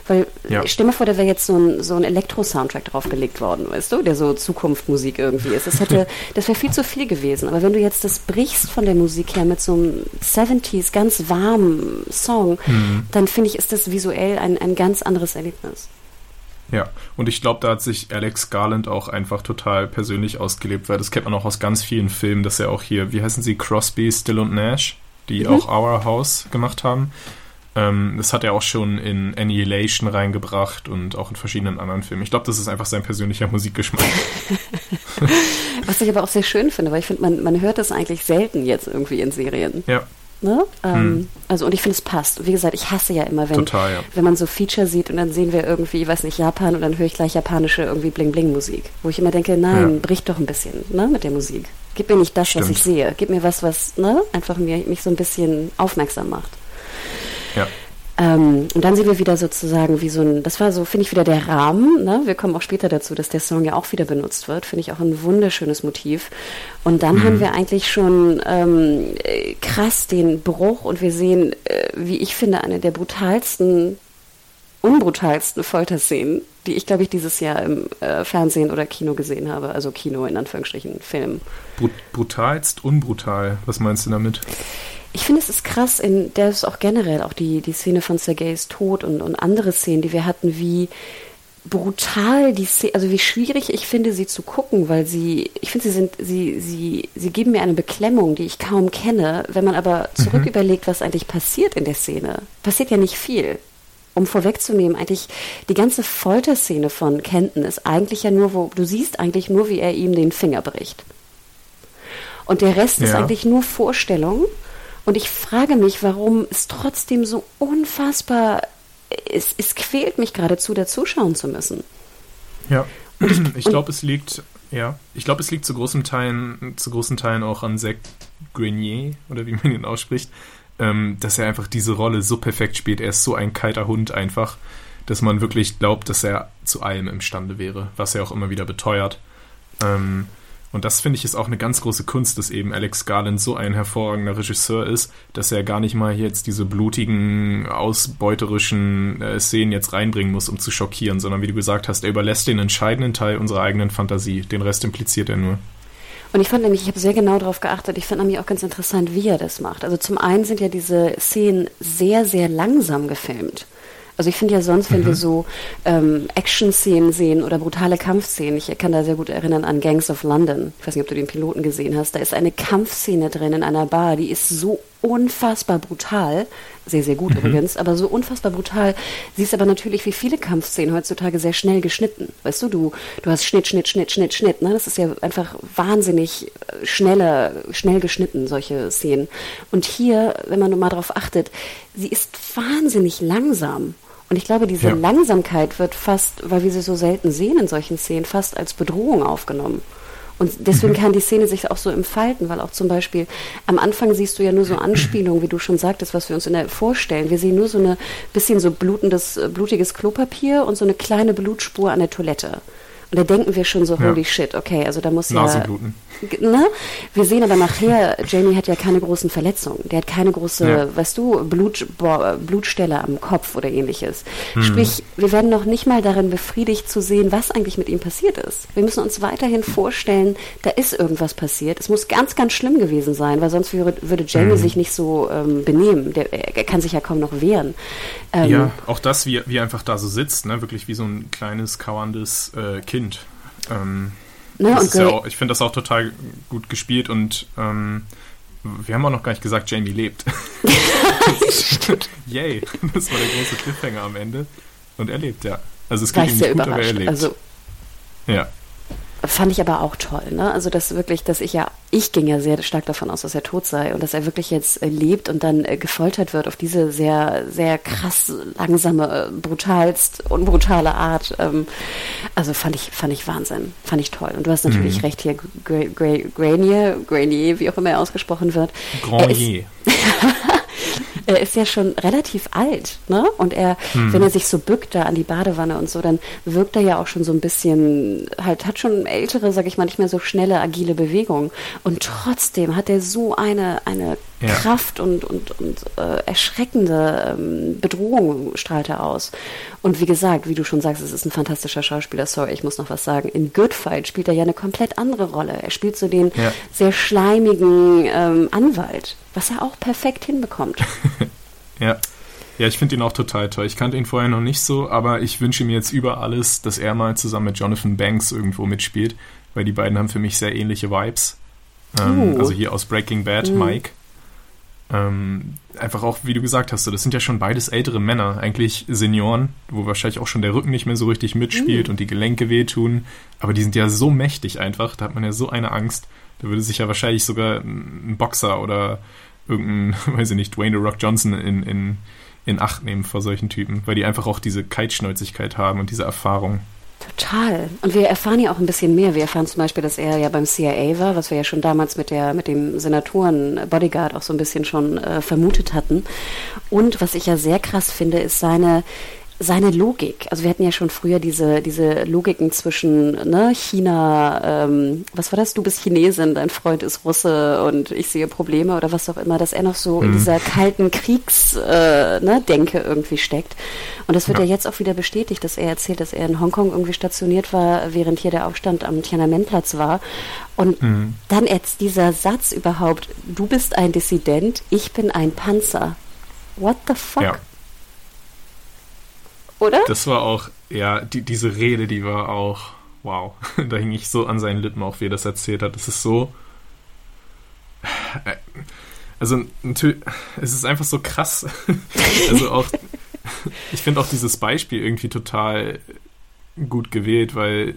Weil, ja. stell mal vor, da wäre jetzt so ein, so ein Elektro-Soundtrack draufgelegt worden, weißt du, der so Zukunftmusik irgendwie ist. Das hätte, das wäre viel zu viel gewesen. Aber wenn du jetzt das brichst von der Musik her mit so einem 70s, ganz warmen Song, mhm. dann finde ich, ist das visuell ein, ein ganz anderes Erlebnis. Ja, und ich glaube, da hat sich Alex Garland auch einfach total persönlich ausgelebt, weil das kennt man auch aus ganz vielen Filmen, dass er auch hier, wie heißen sie, Crosby, Still und Nash, die mhm. auch Our House gemacht haben. Ähm, das hat er auch schon in Annihilation reingebracht und auch in verschiedenen anderen Filmen. Ich glaube, das ist einfach sein persönlicher Musikgeschmack. Was ich aber auch sehr schön finde, weil ich finde, man, man hört das eigentlich selten jetzt irgendwie in Serien. Ja. Ne? Ähm, hm. Also und ich finde es passt. Wie gesagt, ich hasse ja immer, wenn, Total, ja. wenn man so Feature sieht und dann sehen wir irgendwie, weiß nicht, Japan und dann höre ich gleich japanische irgendwie Bling-Bling-Musik. Wo ich immer denke, nein, ja. brich doch ein bisschen ne, mit der Musik. Gib mir nicht das, Stimmt. was ich sehe. Gib mir was, was ne, einfach mir, mich so ein bisschen aufmerksam macht. Ja. Ähm, und dann sehen wir wieder sozusagen wie so ein, das war so, finde ich, wieder der Rahmen. Ne? Wir kommen auch später dazu, dass der Song ja auch wieder benutzt wird. Finde ich auch ein wunderschönes Motiv. Und dann mhm. haben wir eigentlich schon ähm, krass den Bruch und wir sehen, äh, wie ich finde, eine der brutalsten, unbrutalsten Folterszenen, die ich, glaube ich, dieses Jahr im äh, Fernsehen oder Kino gesehen habe. Also Kino in Anführungsstrichen, Film. Brut brutalst, unbrutal. Was meinst du damit? ich finde, es ist krass, in der ist auch generell auch die, die Szene von Sergejs Tod und, und andere Szenen, die wir hatten, wie brutal die Szene, also wie schwierig ich finde, sie zu gucken, weil sie, ich finde, sie sind, sie, sie, sie geben mir eine Beklemmung, die ich kaum kenne. Wenn man aber zurück mhm. überlegt, was eigentlich passiert in der Szene, passiert ja nicht viel. Um vorwegzunehmen, eigentlich die ganze Folterszene von Kenton ist eigentlich ja nur, wo du siehst eigentlich nur, wie er ihm den Finger bricht. Und der Rest ja. ist eigentlich nur Vorstellung und ich frage mich, warum es trotzdem so unfassbar, es, es quält mich geradezu, da zuschauen zu müssen. Ja, ich, ich glaube, es liegt, ja, ich glaube, es liegt zu großen Teilen, zu großen Teilen auch an Zach Grenier, oder wie man ihn ausspricht, ähm, dass er einfach diese Rolle so perfekt spielt. Er ist so ein kalter Hund einfach, dass man wirklich glaubt, dass er zu allem imstande wäre, was er auch immer wieder beteuert. Ähm, und das finde ich ist auch eine ganz große Kunst, dass eben Alex Garland so ein hervorragender Regisseur ist, dass er gar nicht mal jetzt diese blutigen, ausbeuterischen äh, Szenen jetzt reinbringen muss, um zu schockieren, sondern wie du gesagt hast, er überlässt den entscheidenden Teil unserer eigenen Fantasie. Den Rest impliziert er nur. Und ich fand nämlich, ich habe sehr genau darauf geachtet, ich fand nämlich auch ganz interessant, wie er das macht. Also zum einen sind ja diese Szenen sehr, sehr langsam gefilmt. Also ich finde ja sonst, wenn mhm. wir so ähm, Action-Szenen sehen oder brutale Kampfszenen, ich kann da sehr gut erinnern an Gangs of London. Ich weiß nicht, ob du den Piloten gesehen hast. Da ist eine Kampfszene drin in einer Bar, die ist so unfassbar brutal, sehr, sehr gut mhm. übrigens, aber so unfassbar brutal. Sie ist aber natürlich wie viele Kampfszenen heutzutage sehr schnell geschnitten. Weißt du, du, du hast Schnitt, Schnitt, Schnitt, Schnitt, Schnitt. Ne? Das ist ja einfach wahnsinnig äh, schneller, schnell geschnitten, solche Szenen. Und hier, wenn man nur mal darauf achtet, sie ist wahnsinnig langsam. Und ich glaube, diese ja. Langsamkeit wird fast, weil wir sie so selten sehen in solchen Szenen, fast als Bedrohung aufgenommen. Und deswegen mhm. kann die Szene sich auch so entfalten, weil auch zum Beispiel am Anfang siehst du ja nur so Anspielungen, wie du schon sagtest, was wir uns in der vorstellen. Wir sehen nur so eine bisschen so blutendes, äh, blutiges Klopapier und so eine kleine Blutspur an der Toilette. Und da denken wir schon so, holy ja. shit, okay, also da muss Nasenbluten. ja. Ne? Wir sehen aber nachher, Jamie hat ja keine großen Verletzungen. Der hat keine große, ja. weißt du, Blut, boah, Blutstelle am Kopf oder ähnliches. Hm. Sprich, wir werden noch nicht mal darin befriedigt zu sehen, was eigentlich mit ihm passiert ist. Wir müssen uns weiterhin vorstellen, da ist irgendwas passiert. Es muss ganz, ganz schlimm gewesen sein, weil sonst würde, würde Jamie hm. sich nicht so ähm, benehmen. Der, er kann sich ja kaum noch wehren. Ähm, ja, auch das, wie, wie einfach da so sitzt, ne? wirklich wie so ein kleines, kauerndes äh, Kind Kind. Ähm, ne, ja auch, ich finde das auch total gut gespielt und ähm, wir haben auch noch gar nicht gesagt, Jamie lebt. Yay, das war der große Cliffhanger am Ende. Und er lebt, ja. Also es geht ihm nicht gut, aber er lebt. Also, ja. Fand ich aber auch toll, ne? Also das wirklich, dass ich ja, ich ging ja sehr stark davon aus, dass er tot sei und dass er wirklich jetzt äh, lebt und dann äh, gefoltert wird auf diese sehr, sehr krass, langsame, äh, brutalst und brutale Art. Ähm, also fand ich, fand ich Wahnsinn, fand ich toll. Und du hast natürlich mhm. recht hier, Granier, Granier, wie auch immer er ausgesprochen wird. Granier. er ist ja schon relativ alt, ne? Und er, hm. wenn er sich so bückt da an die Badewanne und so, dann wirkt er ja auch schon so ein bisschen, halt, hat schon ältere, sag ich mal, nicht mehr so schnelle, agile Bewegungen. Und trotzdem hat er so eine, eine ja. Kraft und, und, und äh, erschreckende ähm, Bedrohung strahlt er aus. Und wie gesagt, wie du schon sagst, es ist ein fantastischer Schauspieler. Sorry, ich muss noch was sagen. In Good Fight spielt er ja eine komplett andere Rolle. Er spielt so den ja. sehr schleimigen ähm, Anwalt, was er auch perfekt hinbekommt. ja. Ja, ich finde ihn auch total toll. Ich kannte ihn vorher noch nicht so, aber ich wünsche mir jetzt über alles, dass er mal zusammen mit Jonathan Banks irgendwo mitspielt, weil die beiden haben für mich sehr ähnliche Vibes. Ähm, uh. Also hier aus Breaking Bad, uh. Mike. Ähm, einfach auch, wie du gesagt hast, so, das sind ja schon beides ältere Männer, eigentlich Senioren, wo wahrscheinlich auch schon der Rücken nicht mehr so richtig mitspielt mhm. und die Gelenke wehtun. Aber die sind ja so mächtig einfach, da hat man ja so eine Angst. Da würde sich ja wahrscheinlich sogar ein Boxer oder irgendein, weiß ich nicht, Dwayne The Rock Johnson in, in, in Acht nehmen vor solchen Typen, weil die einfach auch diese Kaltschnäuzigkeit haben und diese Erfahrung. Total. Und wir erfahren ja auch ein bisschen mehr. Wir erfahren zum Beispiel, dass er ja beim CIA war, was wir ja schon damals mit, der, mit dem Senatoren Bodyguard auch so ein bisschen schon äh, vermutet hatten. Und was ich ja sehr krass finde, ist seine seine Logik. Also wir hatten ja schon früher diese, diese Logiken zwischen ne, China, ähm, was war das? Du bist Chinesin, dein Freund ist Russe und ich sehe Probleme oder was auch immer, dass er noch so mhm. in dieser kalten Kriegsdenke äh, ne, irgendwie steckt. Und das wird ja. ja. jetzt auch wieder bestätigt, dass er erzählt, dass er in Hongkong irgendwie stationiert war, während hier der Aufstand am Tiananmenplatz war. Und mhm. dann jetzt dieser Satz überhaupt, du bist ein Dissident, ich bin ein Panzer. What the fuck? Ja oder? Das war auch, ja, die, diese Rede, die war auch, wow. da hing ich so an seinen Lippen auch, wie er das erzählt hat. Das ist so. Äh, also, natürlich, es ist einfach so krass. also auch, ich finde auch dieses Beispiel irgendwie total gut gewählt, weil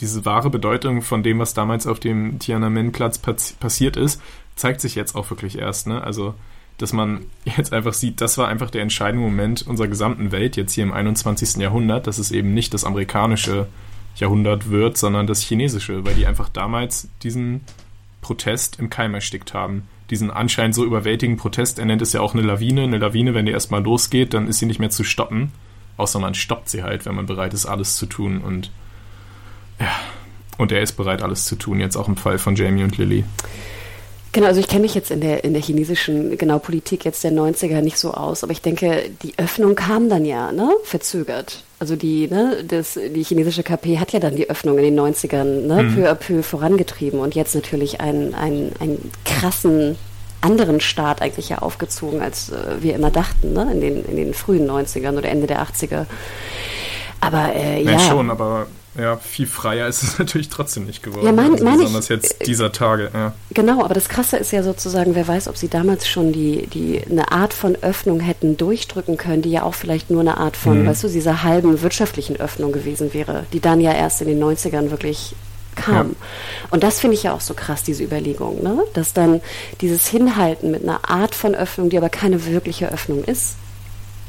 diese wahre Bedeutung von dem, was damals auf dem Tiananmen-Platz passiert ist, zeigt sich jetzt auch wirklich erst. Ne? Also dass man jetzt einfach sieht, das war einfach der entscheidende Moment unserer gesamten Welt jetzt hier im 21. Jahrhundert, dass es eben nicht das amerikanische Jahrhundert wird, sondern das chinesische, weil die einfach damals diesen Protest im Keim erstickt haben. Diesen anscheinend so überwältigenden Protest, er nennt es ja auch eine Lawine. Eine Lawine, wenn die erstmal losgeht, dann ist sie nicht mehr zu stoppen. Außer man stoppt sie halt, wenn man bereit ist, alles zu tun. Und ja, und er ist bereit, alles zu tun, jetzt auch im Fall von Jamie und Lily. Genau, also ich kenne mich jetzt in der, in der chinesischen genau Politik jetzt der 90er nicht so aus, aber ich denke, die Öffnung kam dann ja, ne, verzögert. Also die, ne, das, die chinesische KP hat ja dann die Öffnung in den 90ern, ne, mhm. peu à peu vorangetrieben und jetzt natürlich einen, einen, einen krassen anderen Staat eigentlich ja aufgezogen, als äh, wir immer dachten, ne, in den, in den frühen 90ern oder Ende der 80er. Aber äh, ja. ja. schon, aber ja, viel freier ist es natürlich trotzdem nicht geworden. Ja, mein, also mein besonders ich, jetzt dieser Tage. Ja. Genau, aber das Krasse ist ja sozusagen, wer weiß, ob sie damals schon die, die eine Art von Öffnung hätten durchdrücken können, die ja auch vielleicht nur eine Art von, mhm. weißt du, dieser halben wirtschaftlichen Öffnung gewesen wäre, die dann ja erst in den 90ern wirklich kam. Ja. Und das finde ich ja auch so krass, diese Überlegung, ne? dass dann dieses Hinhalten mit einer Art von Öffnung, die aber keine wirkliche Öffnung ist,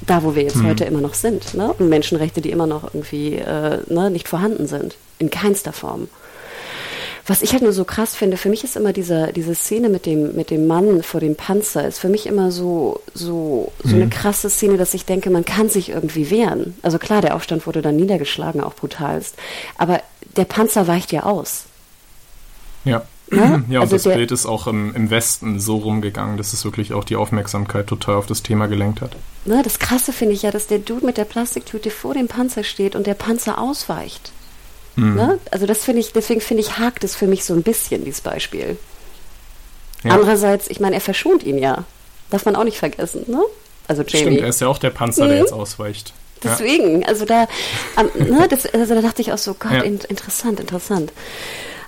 da, wo wir jetzt mhm. heute immer noch sind. Ne? Und Menschenrechte, die immer noch irgendwie äh, ne, nicht vorhanden sind. In keinster Form. Was ich halt nur so krass finde, für mich ist immer diese, diese Szene mit dem, mit dem Mann vor dem Panzer, ist für mich immer so, so, so mhm. eine krasse Szene, dass ich denke, man kann sich irgendwie wehren. Also klar, der Aufstand wurde dann niedergeschlagen, auch brutalst. Aber der Panzer weicht ja aus. Ja. Ja, ja also und das Bild ist auch im, im, Westen so rumgegangen, dass es wirklich auch die Aufmerksamkeit total auf das Thema gelenkt hat. Na, das Krasse finde ich ja, dass der Dude mit der Plastiktüte vor dem Panzer steht und der Panzer ausweicht. Mhm. Ne? Also das finde ich, deswegen finde ich, hakt es für mich so ein bisschen, dieses Beispiel. Ja. Andererseits, ich meine, er verschont ihn ja. Darf man auch nicht vergessen, ne? Also Jamie. Stimmt, er ist ja auch der Panzer, mhm. der jetzt ausweicht. Deswegen, ja. also da, um, ne, das, also da dachte ich auch so, Gott, ja. in, interessant, interessant.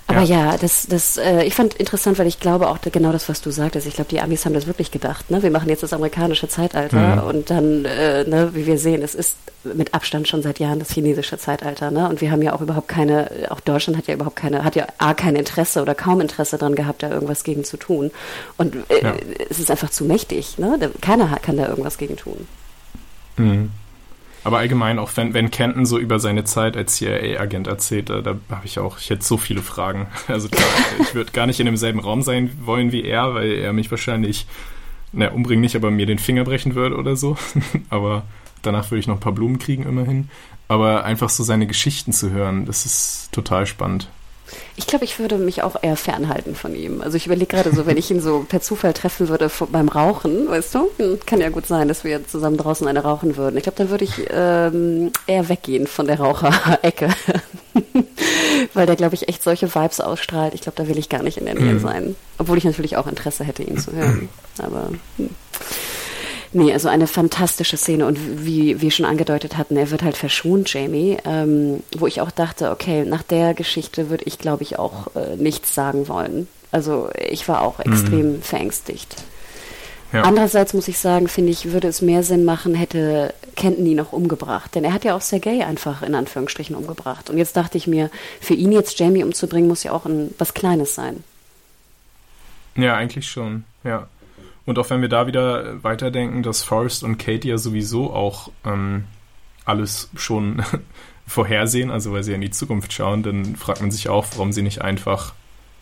Aber ja, ja das, das, äh, ich fand interessant, weil ich glaube auch genau das, was du sagtest. Ich glaube, die Amis haben das wirklich gedacht. Ne? Wir machen jetzt das amerikanische Zeitalter mhm. und dann, äh, ne, wie wir sehen, es ist mit Abstand schon seit Jahren das chinesische Zeitalter. Ne? Und wir haben ja auch überhaupt keine, auch Deutschland hat ja überhaupt keine, hat ja A, kein Interesse oder kaum Interesse daran gehabt, da irgendwas gegen zu tun. Und äh, ja. es ist einfach zu mächtig. Ne? Keiner kann da irgendwas gegen tun. Mhm. Aber allgemein, auch wenn, wenn Kenton so über seine Zeit als CIA-Agent erzählt, da, da habe ich auch, ich hätte so viele Fragen. Also klar, ich würde gar nicht in demselben Raum sein wollen wie er, weil er mich wahrscheinlich, na, umbringen nicht, aber mir den Finger brechen würde oder so. aber danach würde ich noch ein paar Blumen kriegen immerhin. Aber einfach so seine Geschichten zu hören, das ist total spannend. Ich glaube, ich würde mich auch eher fernhalten von ihm. Also ich überlege gerade so, wenn ich ihn so per Zufall treffen würde beim Rauchen, weißt du, hm, kann ja gut sein, dass wir zusammen draußen eine rauchen würden. Ich glaube, dann würde ich ähm, eher weggehen von der Raucherecke. Weil der, glaube ich, echt solche Vibes ausstrahlt. Ich glaube, da will ich gar nicht in der Nähe mhm. sein. Obwohl ich natürlich auch Interesse hätte, ihn zu hören. Aber. Hm. Nee, also eine fantastische Szene und wie wir schon angedeutet hatten, er wird halt verschont, Jamie, ähm, wo ich auch dachte, okay, nach der Geschichte würde ich, glaube ich, auch äh, nichts sagen wollen. Also ich war auch extrem mhm. verängstigt. Ja. Andererseits muss ich sagen, finde ich, würde es mehr Sinn machen, hätte Kenton ihn noch umgebracht. Denn er hat ja auch Sergei einfach in Anführungsstrichen umgebracht. Und jetzt dachte ich mir, für ihn jetzt Jamie umzubringen, muss ja auch ein, was Kleines sein. Ja, eigentlich schon, ja. Und auch wenn wir da wieder weiterdenken, dass Forrest und Kate ja sowieso auch ähm, alles schon vorhersehen, also weil sie in die Zukunft schauen, dann fragt man sich auch, warum sie nicht einfach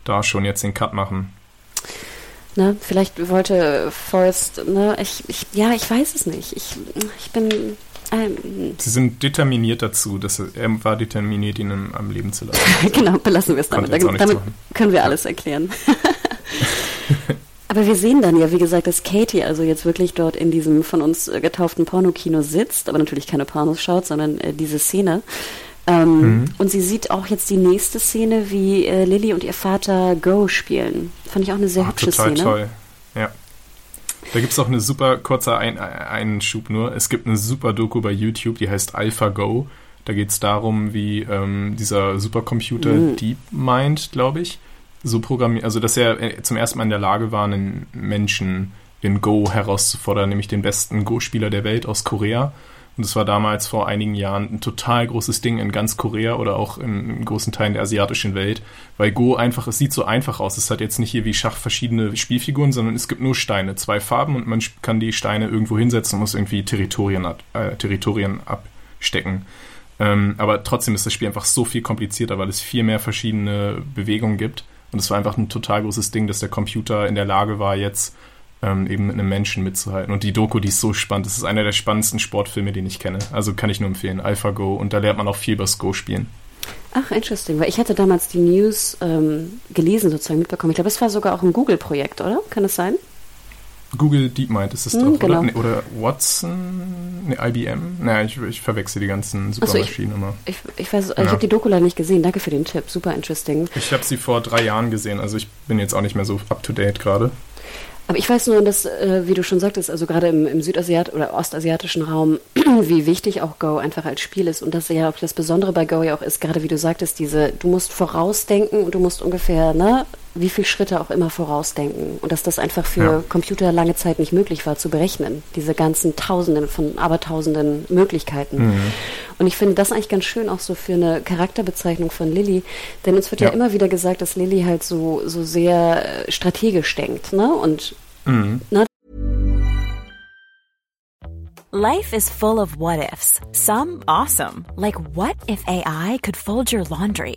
da schon jetzt den Cut machen. Ne, vielleicht wollte Forrest, ne, ich, ich, ja, ich weiß es nicht. Ich, ich bin. Ähm, Sie sind determiniert dazu, dass er, war determiniert, ihn am, am Leben zu lassen. genau, belassen wir es damit. Damit können wir alles erklären. Aber wir sehen dann ja, wie gesagt, dass Katie also jetzt wirklich dort in diesem von uns äh, getauften Pornokino sitzt, aber natürlich keine Pornos schaut, sondern äh, diese Szene. Ähm, mhm. Und sie sieht auch jetzt die nächste Szene, wie äh, Lilly und ihr Vater Go spielen. Fand ich auch eine sehr oh, hübsche total Szene. Toll, ja. Da gibt es auch eine super kurzer Ein Einschub nur. Es gibt eine super Doku bei YouTube, die heißt AlphaGo. Da geht es darum, wie ähm, dieser Supercomputer mhm. DeepMind, glaube ich, so programmiert, also dass er äh, zum ersten Mal in der Lage war, einen Menschen in Go herauszufordern, nämlich den besten Go-Spieler der Welt aus Korea. Und das war damals vor einigen Jahren ein total großes Ding in ganz Korea oder auch in, großen Teilen der asiatischen Welt, weil Go einfach, es sieht so einfach aus. Es hat jetzt nicht hier wie Schach verschiedene Spielfiguren, sondern es gibt nur Steine, zwei Farben und man kann die Steine irgendwo hinsetzen und muss irgendwie Territorien, äh, Territorien abstecken. Ähm, aber trotzdem ist das Spiel einfach so viel komplizierter, weil es viel mehr verschiedene Bewegungen gibt. Und es war einfach ein total großes Ding, dass der Computer in der Lage war, jetzt ähm, eben mit einem Menschen mitzuhalten. Und die Doku, die ist so spannend. Das ist einer der spannendsten Sportfilme, den ich kenne. Also kann ich nur empfehlen. AlphaGo. Und da lernt man auch viel über das Go-Spielen. Ach, interesting. Weil ich hatte damals die News ähm, gelesen, sozusagen mitbekommen. Ich glaube, es war sogar auch ein Google-Projekt, oder? Kann es sein? Google DeepMind ist es hm, doch, genau. oder? oder Watson? Ne, IBM? Naja, ich, ich verwechsel die ganzen Supermaschinen also ich, immer. Ich, ich weiß, ja. ich habe die Doku leider nicht gesehen. Danke für den Tipp. Super interesting. Ich habe sie vor drei Jahren gesehen, also ich bin jetzt auch nicht mehr so up to date gerade. Aber ich weiß nur, dass, äh, wie du schon sagtest, also gerade im, im Südasiat oder ostasiatischen Raum, wie wichtig auch Go einfach als Spiel ist und dass ja auch das Besondere bei Go ja auch ist, gerade wie du sagtest, diese, du musst vorausdenken und du musst ungefähr, ne, wie viele Schritte auch immer vorausdenken und dass das einfach für ja. Computer lange Zeit nicht möglich war zu berechnen, diese ganzen Tausenden von Abertausenden Möglichkeiten. Mhm. Und ich finde das eigentlich ganz schön auch so für eine Charakterbezeichnung von Lilly, denn uns wird ja, ja immer wieder gesagt, dass Lilly halt so, so sehr äh, strategisch denkt, ne? Und mhm. ne? Life is full of what ifs. Some awesome, like what if AI could fold your laundry?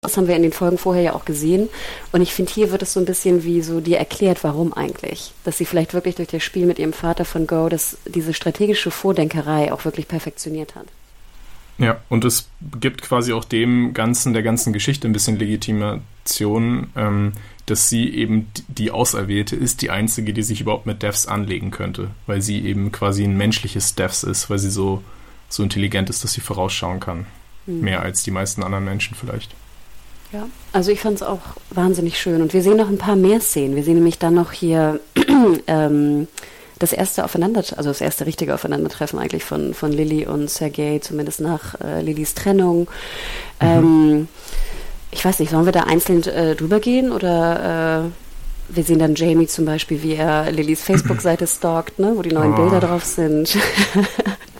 Das haben wir in den Folgen vorher ja auch gesehen. Und ich finde, hier wird es so ein bisschen wie so dir erklärt, warum eigentlich. Dass sie vielleicht wirklich durch das Spiel mit ihrem Vater von Go das, diese strategische Vordenkerei auch wirklich perfektioniert hat. Ja, und es gibt quasi auch dem Ganzen, der ganzen Geschichte ein bisschen Legitimation, ähm, dass sie eben die Auserwählte ist, die einzige, die sich überhaupt mit Devs anlegen könnte, weil sie eben quasi ein menschliches Devs ist, weil sie so, so intelligent ist, dass sie vorausschauen kann. Mhm. Mehr als die meisten anderen Menschen vielleicht. Ja, also ich fand es auch wahnsinnig schön. Und wir sehen noch ein paar mehr Szenen. Wir sehen nämlich dann noch hier ähm, das erste Aufeinander, also das erste richtige Aufeinandertreffen eigentlich von, von Lilly und Sergei, zumindest nach äh, Lillys Trennung. Mhm. Ähm, ich weiß nicht, sollen wir da einzeln äh, drüber gehen oder äh, wir sehen dann Jamie zum Beispiel, wie er Lillys Facebook-Seite stalkt, ne, wo die neuen oh. Bilder drauf sind.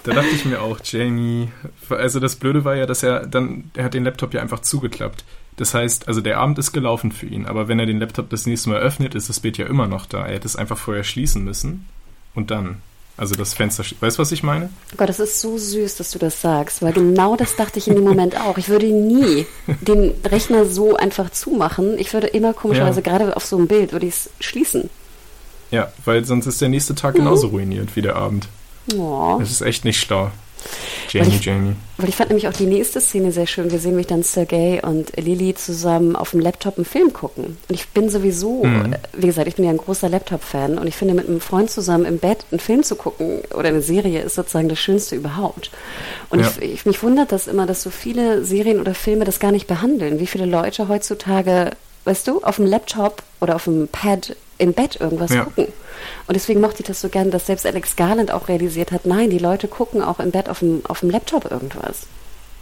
Da dachte ich mir auch, Jamie. Also das Blöde war ja, dass er dann, er hat den Laptop ja einfach zugeklappt. Das heißt, also der Abend ist gelaufen für ihn, aber wenn er den Laptop das nächste Mal öffnet, ist das Bild ja immer noch da. Er hätte es einfach vorher schließen müssen und dann. Also das Fenster. Weißt du, was ich meine? Oh Gott, das ist so süß, dass du das sagst, weil genau das dachte ich in dem Moment auch. Ich würde nie den Rechner so einfach zumachen. Ich würde immer komischerweise, ja. gerade auf so einem Bild, würde ich es schließen. Ja, weil sonst ist der nächste Tag genauso mhm. ruiniert wie der Abend. Oh. Das ist echt nicht schlau. Jamie, weil ich, Jamie. Weil ich fand nämlich auch die nächste Szene sehr schön. Wir sehen mich dann Sergei und Lily zusammen auf dem Laptop einen Film gucken. Und ich bin sowieso, mhm. wie gesagt, ich bin ja ein großer Laptop-Fan und ich finde, mit einem Freund zusammen im Bett einen Film zu gucken oder eine Serie ist sozusagen das Schönste überhaupt. Und ja. ich, ich, mich wundert das immer, dass so viele Serien oder Filme das gar nicht behandeln. Wie viele Leute heutzutage, weißt du, auf dem Laptop oder auf dem Pad im Bett irgendwas ja. gucken. Und deswegen mochte ich das so gern, dass selbst Alex Garland auch realisiert hat, nein, die Leute gucken auch im Bett auf dem, auf dem Laptop irgendwas.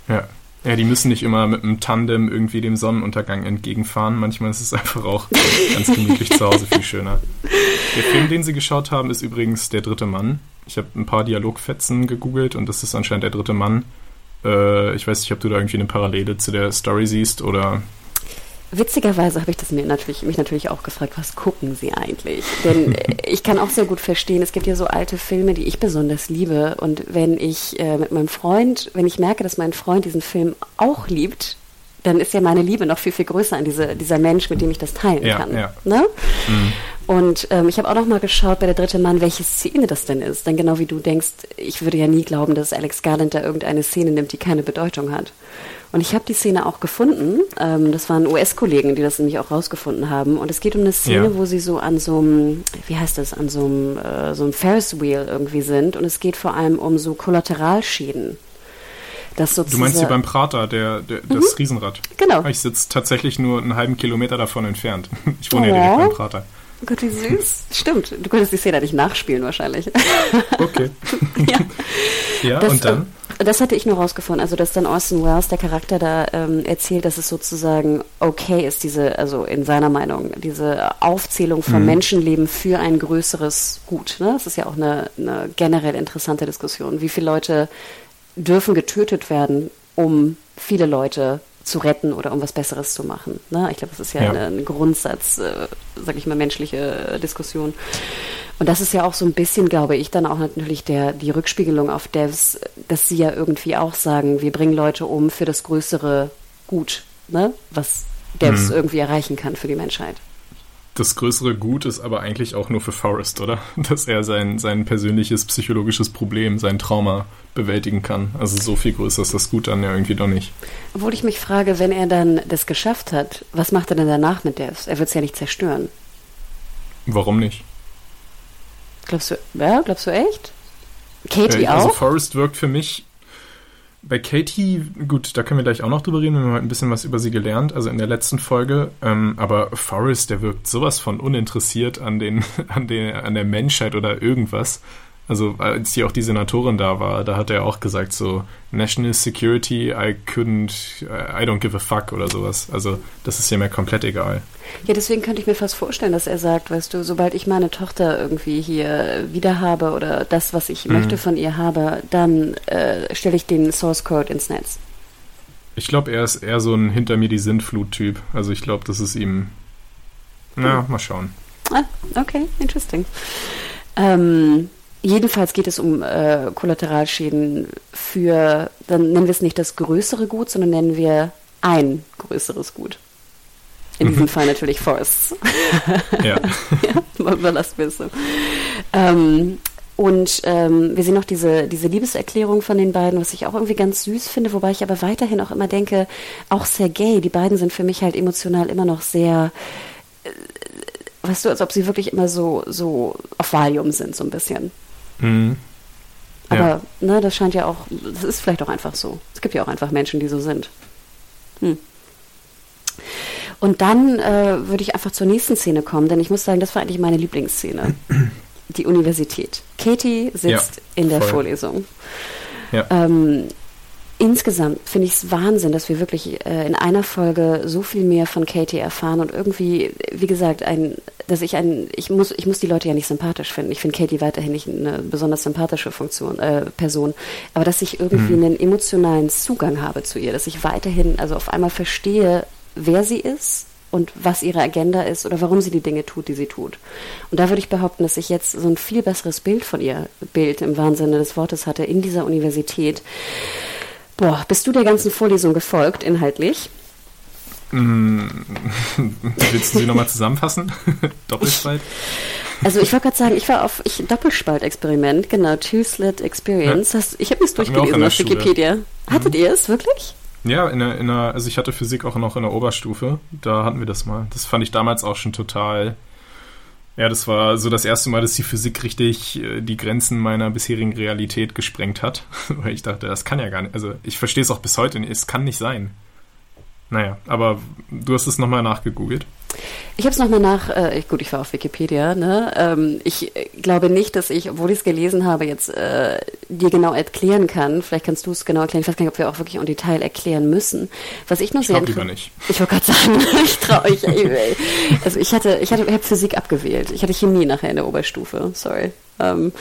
Ja. Ja, die müssen nicht immer mit einem Tandem irgendwie dem Sonnenuntergang entgegenfahren. Manchmal ist es einfach auch ganz gemütlich zu Hause viel schöner. Der Film, den sie geschaut haben, ist übrigens Der dritte Mann. Ich habe ein paar Dialogfetzen gegoogelt und das ist anscheinend der dritte Mann. Äh, ich weiß nicht, ob du da irgendwie eine Parallele zu der Story siehst oder Witzigerweise habe ich das mir natürlich, mich natürlich auch gefragt, was gucken Sie eigentlich? Denn äh, ich kann auch sehr gut verstehen, es gibt ja so alte Filme, die ich besonders liebe. Und wenn ich äh, mit meinem Freund, wenn ich merke, dass mein Freund diesen Film auch liebt, dann ist ja meine Liebe noch viel, viel größer an diese, dieser Mensch, mit dem ich das teilen ja, kann. Ja. Ne? Mhm. Und ähm, ich habe auch noch mal geschaut bei der dritte Mann, welche Szene das denn ist. Denn genau wie du denkst, ich würde ja nie glauben, dass Alex Garland da irgendeine Szene nimmt, die keine Bedeutung hat. Und ich habe die Szene auch gefunden. Ähm, das waren US-Kollegen, die das nämlich auch rausgefunden haben. Und es geht um eine Szene, ja. wo sie so an so einem, wie heißt das, an so einem, äh, so einem Ferris Wheel irgendwie sind. Und es geht vor allem um so Kollateralschäden. Das du meinst hier beim Prater, der, der mhm. das Riesenrad? Genau. Ich sitze tatsächlich nur einen halben Kilometer davon entfernt. Ich wohne oh. ja direkt beim Prater. Oh Gott, wie süß. Stimmt. Du könntest die Szene nicht nachspielen wahrscheinlich. Okay. ja, ja das, und dann? Das hatte ich nur rausgefunden, also dass dann Orson Welles, der Charakter, da ähm, erzählt, dass es sozusagen okay ist, diese, also in seiner Meinung, diese Aufzählung von mhm. Menschenleben für ein größeres Gut. Ne? Das ist ja auch eine, eine generell interessante Diskussion. Wie viele Leute dürfen getötet werden, um viele Leute zu retten oder um was Besseres zu machen. Ne? Ich glaube, das ist ja, ja. ein Grundsatz, äh, sage ich mal, menschliche Diskussion. Und das ist ja auch so ein bisschen, glaube ich, dann auch natürlich der, die Rückspiegelung auf Devs, dass sie ja irgendwie auch sagen, wir bringen Leute um für das größere Gut, ne? was Devs mhm. irgendwie erreichen kann für die Menschheit. Das größere Gut ist aber eigentlich auch nur für Forrest, oder? Dass er sein, sein persönliches psychologisches Problem, sein Trauma bewältigen kann. Also so viel größer ist das Gut dann ja irgendwie doch nicht. Obwohl ich mich frage, wenn er dann das geschafft hat, was macht er denn danach mit Devs? Er wird es ja nicht zerstören. Warum nicht? Glaubst du, ja, glaubst du echt? Katie äh, also auch? Also Forrest wirkt für mich bei Katie, gut, da können wir gleich auch noch drüber reden, wir haben heute ein bisschen was über sie gelernt, also in der letzten Folge. Ähm, aber Forrest, der wirkt sowas von uninteressiert an, den, an, den, an der Menschheit oder irgendwas. Also als hier auch die Senatorin da war, da hat er auch gesagt so National Security, I couldn't, I don't give a fuck oder sowas. Also das ist ja mir komplett egal. Ja, deswegen könnte ich mir fast vorstellen, dass er sagt, weißt du, sobald ich meine Tochter irgendwie hier wieder habe oder das, was ich mhm. möchte von ihr habe, dann äh, stelle ich den Source Code ins Netz. Ich glaube, er ist eher so ein hinter mir die Sintflut-Typ. Also ich glaube, das ist ihm. Na, hm. mal schauen. Ah, okay, interesting. Ähm, Jedenfalls geht es um äh, Kollateralschäden für, dann nennen wir es nicht das größere Gut, sondern nennen wir ein größeres Gut. In diesem mhm. Fall natürlich Forests. Ja. ja überlassen wir es so. Ähm, und ähm, wir sehen noch diese, diese Liebeserklärung von den beiden, was ich auch irgendwie ganz süß finde, wobei ich aber weiterhin auch immer denke, auch Sergei, die beiden sind für mich halt emotional immer noch sehr, äh, weißt du, als ob sie wirklich immer so, so auf Valium sind, so ein bisschen. Mhm. Aber ja. ne, das scheint ja auch, das ist vielleicht auch einfach so. Es gibt ja auch einfach Menschen, die so sind. Hm. Und dann äh, würde ich einfach zur nächsten Szene kommen, denn ich muss sagen, das war eigentlich meine Lieblingsszene. Die Universität. Katie sitzt ja, in der voll. Vorlesung. Ja. Ähm, insgesamt finde ich es Wahnsinn, dass wir wirklich äh, in einer Folge so viel mehr von Katie erfahren und irgendwie, wie gesagt, ein, dass ich ein, ich muss, ich muss die Leute ja nicht sympathisch finden. Ich finde Katie weiterhin nicht eine besonders sympathische Funktion, äh, Person, aber dass ich irgendwie mhm. einen emotionalen Zugang habe zu ihr, dass ich weiterhin, also auf einmal verstehe, wer sie ist und was ihre Agenda ist oder warum sie die Dinge tut, die sie tut. Und da würde ich behaupten, dass ich jetzt so ein viel besseres Bild von ihr, Bild im wahren Sinne des Wortes hatte in dieser Universität Boah, bist du der ganzen Vorlesung gefolgt, inhaltlich? Mm, willst du sie nochmal zusammenfassen? Doppelspalt? Also ich wollte gerade sagen, ich war auf ich, Doppelspalt-Experiment, genau, Two-Slit Experience. Ja. ich habe es durchgelesen auf. Wikipedia. Hattet mhm. ihr es wirklich? Ja, in der, in der, also ich hatte Physik auch noch in der Oberstufe. Da hatten wir das mal. Das fand ich damals auch schon total ja, das war so das erste Mal, dass die Physik richtig äh, die Grenzen meiner bisherigen Realität gesprengt hat. Weil ich dachte, das kann ja gar nicht. Also ich verstehe es auch bis heute nicht. Es kann nicht sein. Naja, aber du hast es nochmal nachgegoogelt. Ich habe es nochmal nach, äh, gut, ich war auf Wikipedia, ne? Ähm, ich glaube nicht, dass ich, obwohl ich es gelesen habe, jetzt äh, dir genau erklären kann. Vielleicht kannst du es genau erklären. Ich weiß gar nicht, ob wir auch wirklich im Detail erklären müssen. Was ich noch ich sehr lieber nicht. Ich wollte gerade sagen, ich traue euch. also ich hatte, ich hatte, ich habe Physik abgewählt. Ich hatte Chemie nachher in der Oberstufe. Sorry. Ähm,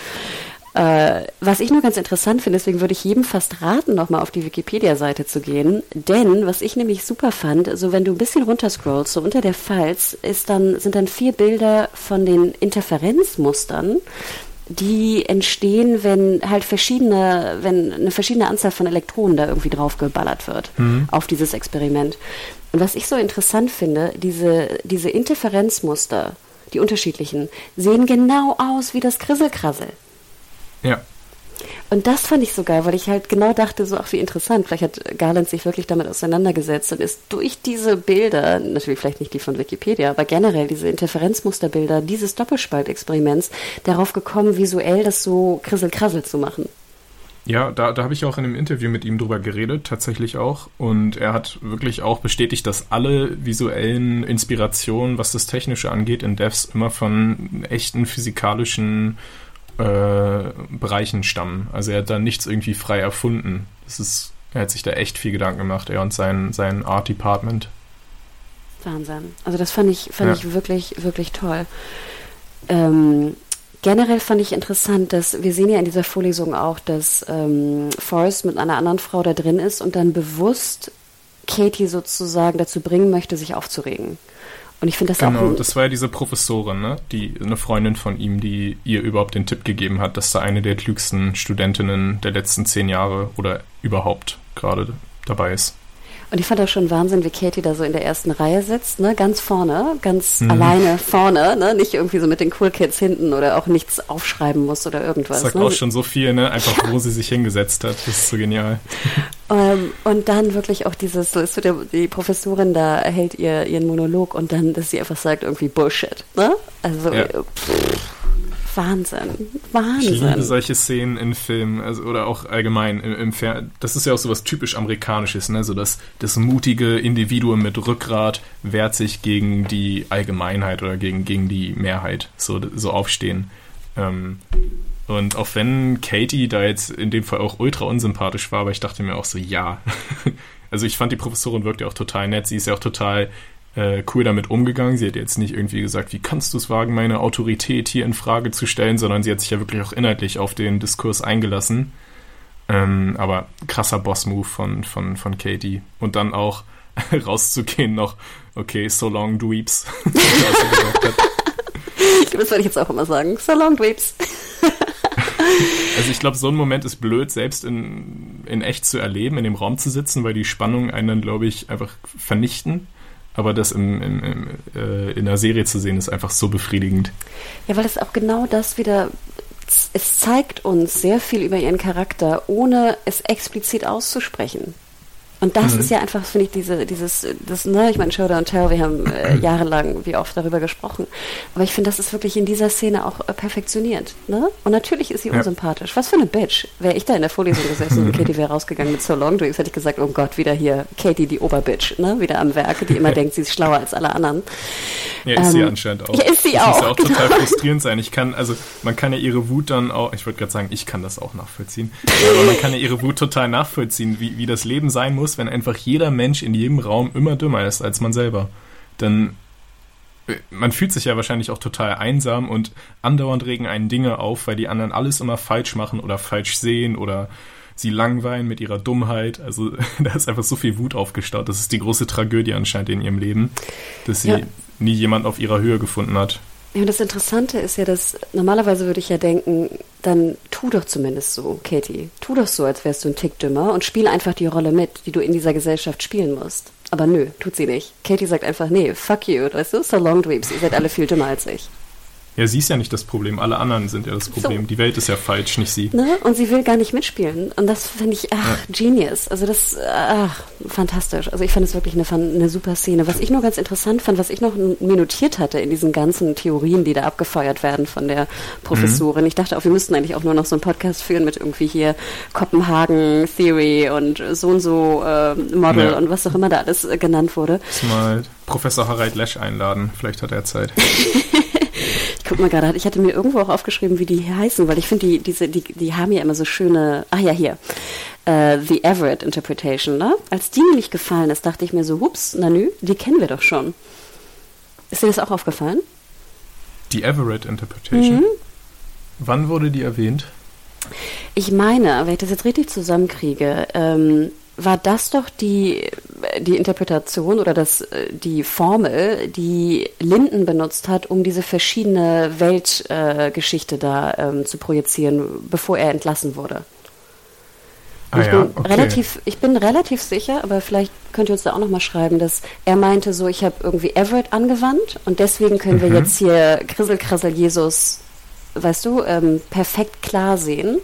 äh, was ich nur ganz interessant finde, deswegen würde ich jedem fast raten, nochmal auf die Wikipedia-Seite zu gehen. Denn was ich nämlich super fand, so wenn du ein bisschen runterscrollst, so unter der Falz, ist dann, sind dann vier Bilder von den Interferenzmustern die entstehen, wenn halt verschiedene, wenn eine verschiedene Anzahl von Elektronen da irgendwie draufgeballert wird mhm. auf dieses Experiment. Und was ich so interessant finde, diese, diese Interferenzmuster, die unterschiedlichen, sehen genau aus wie das Krisselkrassel. Ja. Und das fand ich so geil, weil ich halt genau dachte, so, ach, wie interessant. Vielleicht hat Garland sich wirklich damit auseinandergesetzt und ist durch diese Bilder, natürlich vielleicht nicht die von Wikipedia, aber generell diese Interferenzmusterbilder dieses Doppelspaltexperiments darauf gekommen, visuell das so krissel-krassel zu machen. Ja, da, da habe ich auch in einem Interview mit ihm drüber geredet, tatsächlich auch. Und er hat wirklich auch bestätigt, dass alle visuellen Inspirationen, was das Technische angeht, in Devs immer von echten physikalischen äh, Bereichen stammen. Also er hat da nichts irgendwie frei erfunden. Das ist, er hat sich da echt viel Gedanken gemacht, er und sein, sein Art Department. Wahnsinn. Also das fand ich, fand ja. ich wirklich, wirklich toll. Ähm, generell fand ich interessant, dass wir sehen ja in dieser Vorlesung auch, dass ähm, Forrest mit einer anderen Frau da drin ist und dann bewusst Katie sozusagen dazu bringen möchte, sich aufzuregen. Und ich finde das genau, auch. Genau, das war ja diese Professorin, ne? Die, eine Freundin von ihm, die ihr überhaupt den Tipp gegeben hat, dass da eine der klügsten Studentinnen der letzten zehn Jahre oder überhaupt gerade dabei ist. Und ich fand das schon Wahnsinn, wie Katie da so in der ersten Reihe sitzt, ne, ganz vorne, ganz mhm. alleine vorne, ne, nicht irgendwie so mit den Cool Kids hinten oder auch nichts aufschreiben muss oder irgendwas. Das sagt ne? auch schon so viel, ne, einfach wo sie sich hingesetzt hat, das ist so genial. Um, ähm, und dann wirklich auch dieses, so ist so der, die Professorin da hält ihr ihren Monolog und dann, dass sie einfach sagt irgendwie Bullshit, ne? Also ja. pff, Wahnsinn, Wahnsinn. Ich liebe solche Szenen in Filmen, also oder auch allgemein im, im Fer Das ist ja auch so was typisch amerikanisches, ne? So das, das mutige Individuum mit Rückgrat wehrt sich gegen die Allgemeinheit oder gegen, gegen die Mehrheit, so, so aufstehen. Ähm, Und auch wenn Katie da jetzt in dem Fall auch ultra unsympathisch war, aber ich dachte mir auch so, ja. also ich fand, die Professorin wirkt ja auch total nett. Sie ist ja auch total äh, cool damit umgegangen. Sie hat jetzt nicht irgendwie gesagt, wie kannst du es wagen, meine Autorität hier in Frage zu stellen, sondern sie hat sich ja wirklich auch inhaltlich auf den Diskurs eingelassen. Ähm, aber krasser Boss-Move von, von, von Katie. Und dann auch rauszugehen noch, okay, so long dweeps. das würde ich jetzt auch immer sagen. So long dweeps. Also ich glaube, so ein Moment ist blöd, selbst in, in echt zu erleben, in dem Raum zu sitzen, weil die Spannungen einen dann, glaube ich, einfach vernichten. Aber das im, im, im, äh, in der Serie zu sehen, ist einfach so befriedigend. Ja, weil es auch genau das wieder, es zeigt uns sehr viel über ihren Charakter, ohne es explizit auszusprechen. Und das mhm. ist ja einfach, finde ich, diese, dieses, das, ne, ich meine, Show Don't Tell, wir haben äh, jahrelang wie oft darüber gesprochen. Aber ich finde, das ist wirklich in dieser Szene auch äh, perfektioniert. Ne? Und natürlich ist sie ja. unsympathisch. Was für eine Bitch. Wäre ich da in der Vorlesung gesessen und Katie wäre rausgegangen mit So Long Drinks, hätte ich gesagt, oh Gott, wieder hier Katie, die Oberbitch, ne? wieder am Werk, die immer denkt, sie ist schlauer als alle anderen. Ja, ist ähm, sie anscheinend auch. Ja, ist sie das auch. muss ja auch total genau. frustrierend sein. Ich kann, also man kann ja ihre Wut dann auch, ich würde gerade sagen, ich kann das auch nachvollziehen, aber man kann ja ihre Wut total nachvollziehen, wie, wie das Leben sein muss, wenn einfach jeder Mensch in jedem Raum immer dümmer ist als man selber. Denn äh, man fühlt sich ja wahrscheinlich auch total einsam und andauernd regen einen Dinge auf, weil die anderen alles immer falsch machen oder falsch sehen oder sie langweilen mit ihrer Dummheit. Also da ist einfach so viel Wut aufgestaut. Das ist die große Tragödie anscheinend in ihrem Leben, dass sie ja. nie jemand auf ihrer Höhe gefunden hat. Ja, und das Interessante ist ja, dass normalerweise würde ich ja denken, dann tu doch zumindest so, Katie. Tu doch so, als wärst du ein Tick dümmer und spiel einfach die Rolle mit, die du in dieser Gesellschaft spielen musst. Aber nö, tut sie nicht. Katie sagt einfach, nee, fuck you, weißt du, so long dweebs, ihr seid alle viel dümmer als ich. Ja, sie ist ja nicht das Problem, alle anderen sind ja das Problem. So. Die Welt ist ja falsch, nicht sie. Ne? Und sie will gar nicht mitspielen. Und das finde ich, ach, ja. genius. Also das, ach, fantastisch. Also ich fand es wirklich eine, eine super Szene. Was ich nur ganz interessant fand, was ich noch minutiert hatte in diesen ganzen Theorien, die da abgefeuert werden von der Professorin. Mhm. Ich dachte auch, wir müssten eigentlich auch nur noch so einen Podcast führen mit irgendwie hier Kopenhagen Theory und so und so äh, Model ja. und was auch immer da alles äh, genannt wurde. Mal Professor Harald Lesch einladen. Vielleicht hat er Zeit. guck mal gerade, ich hatte mir irgendwo auch aufgeschrieben, wie die heißen, weil ich finde, die, diese, die, die haben ja immer so schöne, ah ja, hier, uh, The Everett Interpretation, ne? Als die mir nicht gefallen ist, dachte ich mir so, hups, na nü, die kennen wir doch schon. Ist dir das auch aufgefallen? Die Everett Interpretation? Mhm. Wann wurde die erwähnt? Ich meine, wenn ich das jetzt richtig zusammenkriege, ähm, war das doch die, die Interpretation oder das, die Formel, die Linden benutzt hat, um diese verschiedene Weltgeschichte äh, da ähm, zu projizieren, bevor er entlassen wurde. Ah, ich, ja, bin okay. relativ, ich bin relativ sicher, aber vielleicht könnt ihr uns da auch nochmal schreiben, dass er meinte so, ich habe irgendwie Everett angewandt und deswegen können mhm. wir jetzt hier Krissel, Krassel, Jesus, weißt du, ähm, perfekt klar sehen.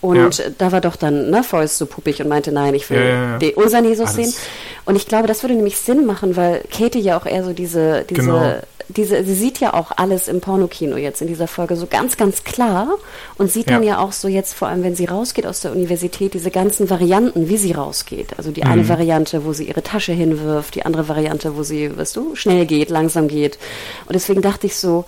Und ja. da war doch dann ne, Forrest so puppig und meinte, nein, ich will ja, den, unseren Jesus Alles. sehen. Und ich glaube, das würde nämlich Sinn machen, weil Katie ja auch eher so diese, diese, genau. diese, sie sieht ja auch alles im Pornokino jetzt in dieser Folge so ganz, ganz klar und sieht dann ja auch so jetzt, vor allem wenn sie rausgeht aus der Universität, diese ganzen Varianten, wie sie rausgeht. Also die mhm. eine Variante, wo sie ihre Tasche hinwirft, die andere Variante, wo sie, weißt du, schnell geht, langsam geht. Und deswegen dachte ich so,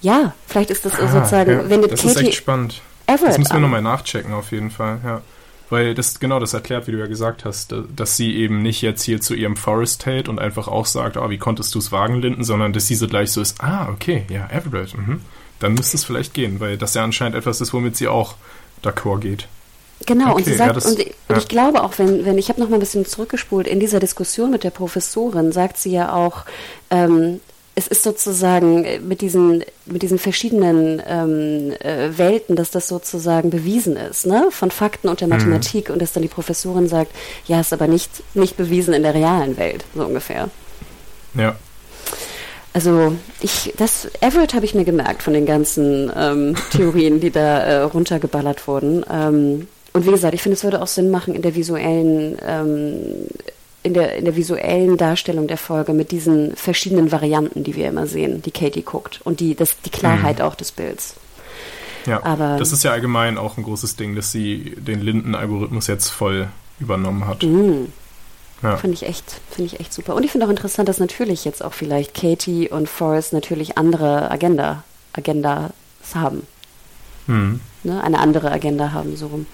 ja, vielleicht ist das ah, sozusagen, wenn das Katie, ist echt spannend Everett Das müssen wir nochmal nachchecken, auf jeden Fall, ja. Weil das genau das erklärt, wie du ja gesagt hast, dass sie eben nicht jetzt hier zu ihrem Forest hält und einfach auch sagt, oh, wie konntest du es wagen, Linden, sondern dass sie so gleich so ist, ah, okay, ja, Everett, mhm. dann müsste es vielleicht gehen, weil das ja anscheinend etwas ist, womit sie auch d'accord geht. Genau, okay, und sie sagt, ja, das, und, ich, ja. und, ich glaube auch, wenn, wenn ich habe noch mal ein bisschen zurückgespult, in dieser Diskussion mit der Professorin sagt sie ja auch, ähm, es ist sozusagen äh, mit diesen, mit diesen verschiedenen ähm, äh, Welten, dass das sozusagen bewiesen ist, ne? von Fakten und der mhm. Mathematik mhm. und dass dann die Professorin sagt, ja, ist aber nicht, nicht bewiesen in der realen Welt, so ungefähr. Ja. Also ich, das Everett habe ich mir gemerkt von den ganzen ähm, Theorien, die da äh, runtergeballert wurden. Ähm, und wie gesagt, ich finde, es würde auch Sinn machen in der visuellen ähm, in der, in der visuellen Darstellung der Folge mit diesen verschiedenen Varianten, die wir immer sehen, die Katie guckt und die, das, die Klarheit mhm. auch des Bilds. Ja, Aber, das ist ja allgemein auch ein großes Ding, dass sie den Linden-Algorithmus jetzt voll übernommen hat. Mhm. Ja. Finde ich echt, finde ich echt super. Und ich finde auch interessant, dass natürlich jetzt auch vielleicht Katie und Forrest natürlich andere Agenda, Agendas haben. mhm. ne, eine andere Agenda haben, so rum.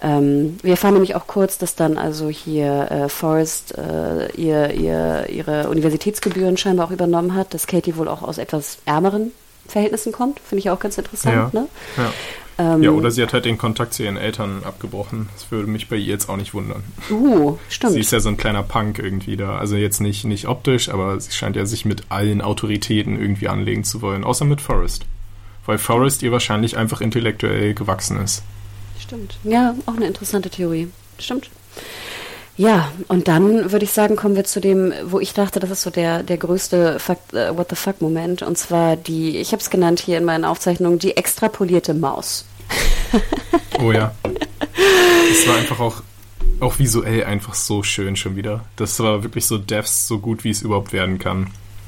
Ähm, wir erfahren nämlich auch kurz, dass dann also hier äh, Forrest äh, ihr, ihr, ihre Universitätsgebühren scheinbar auch übernommen hat, dass Katie wohl auch aus etwas ärmeren Verhältnissen kommt. Finde ich auch ganz interessant. Ja, ne? ja. Ähm, ja, oder sie hat halt den Kontakt zu ihren Eltern abgebrochen. Das würde mich bei ihr jetzt auch nicht wundern. Uh, stimmt. Sie ist ja so ein kleiner Punk irgendwie da. Also jetzt nicht, nicht optisch, aber sie scheint ja sich mit allen Autoritäten irgendwie anlegen zu wollen, außer mit Forrest. Weil Forrest ihr wahrscheinlich einfach intellektuell gewachsen ist. Stimmt. Ja, auch eine interessante Theorie. Stimmt. Ja, und dann würde ich sagen, kommen wir zu dem, wo ich dachte, das ist so der, der größte Fuck, uh, What the fuck-Moment. Und zwar die, ich habe es genannt hier in meinen Aufzeichnungen, die extrapolierte Maus. oh ja. Es war einfach auch, auch visuell einfach so schön schon wieder. Das war wirklich so Devs so gut, wie es überhaupt werden kann.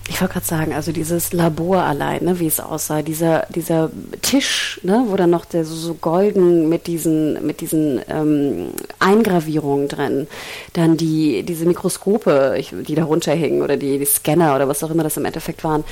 Ich wollte gerade sagen, also dieses Labor allein, ne, wie es aussah, dieser, dieser Tisch, ne, wo dann noch der so, so golden mit diesen, mit diesen ähm, Eingravierungen drin, dann die, diese Mikroskope, die da runterhingen oder die, die Scanner oder was auch immer das im Endeffekt waren.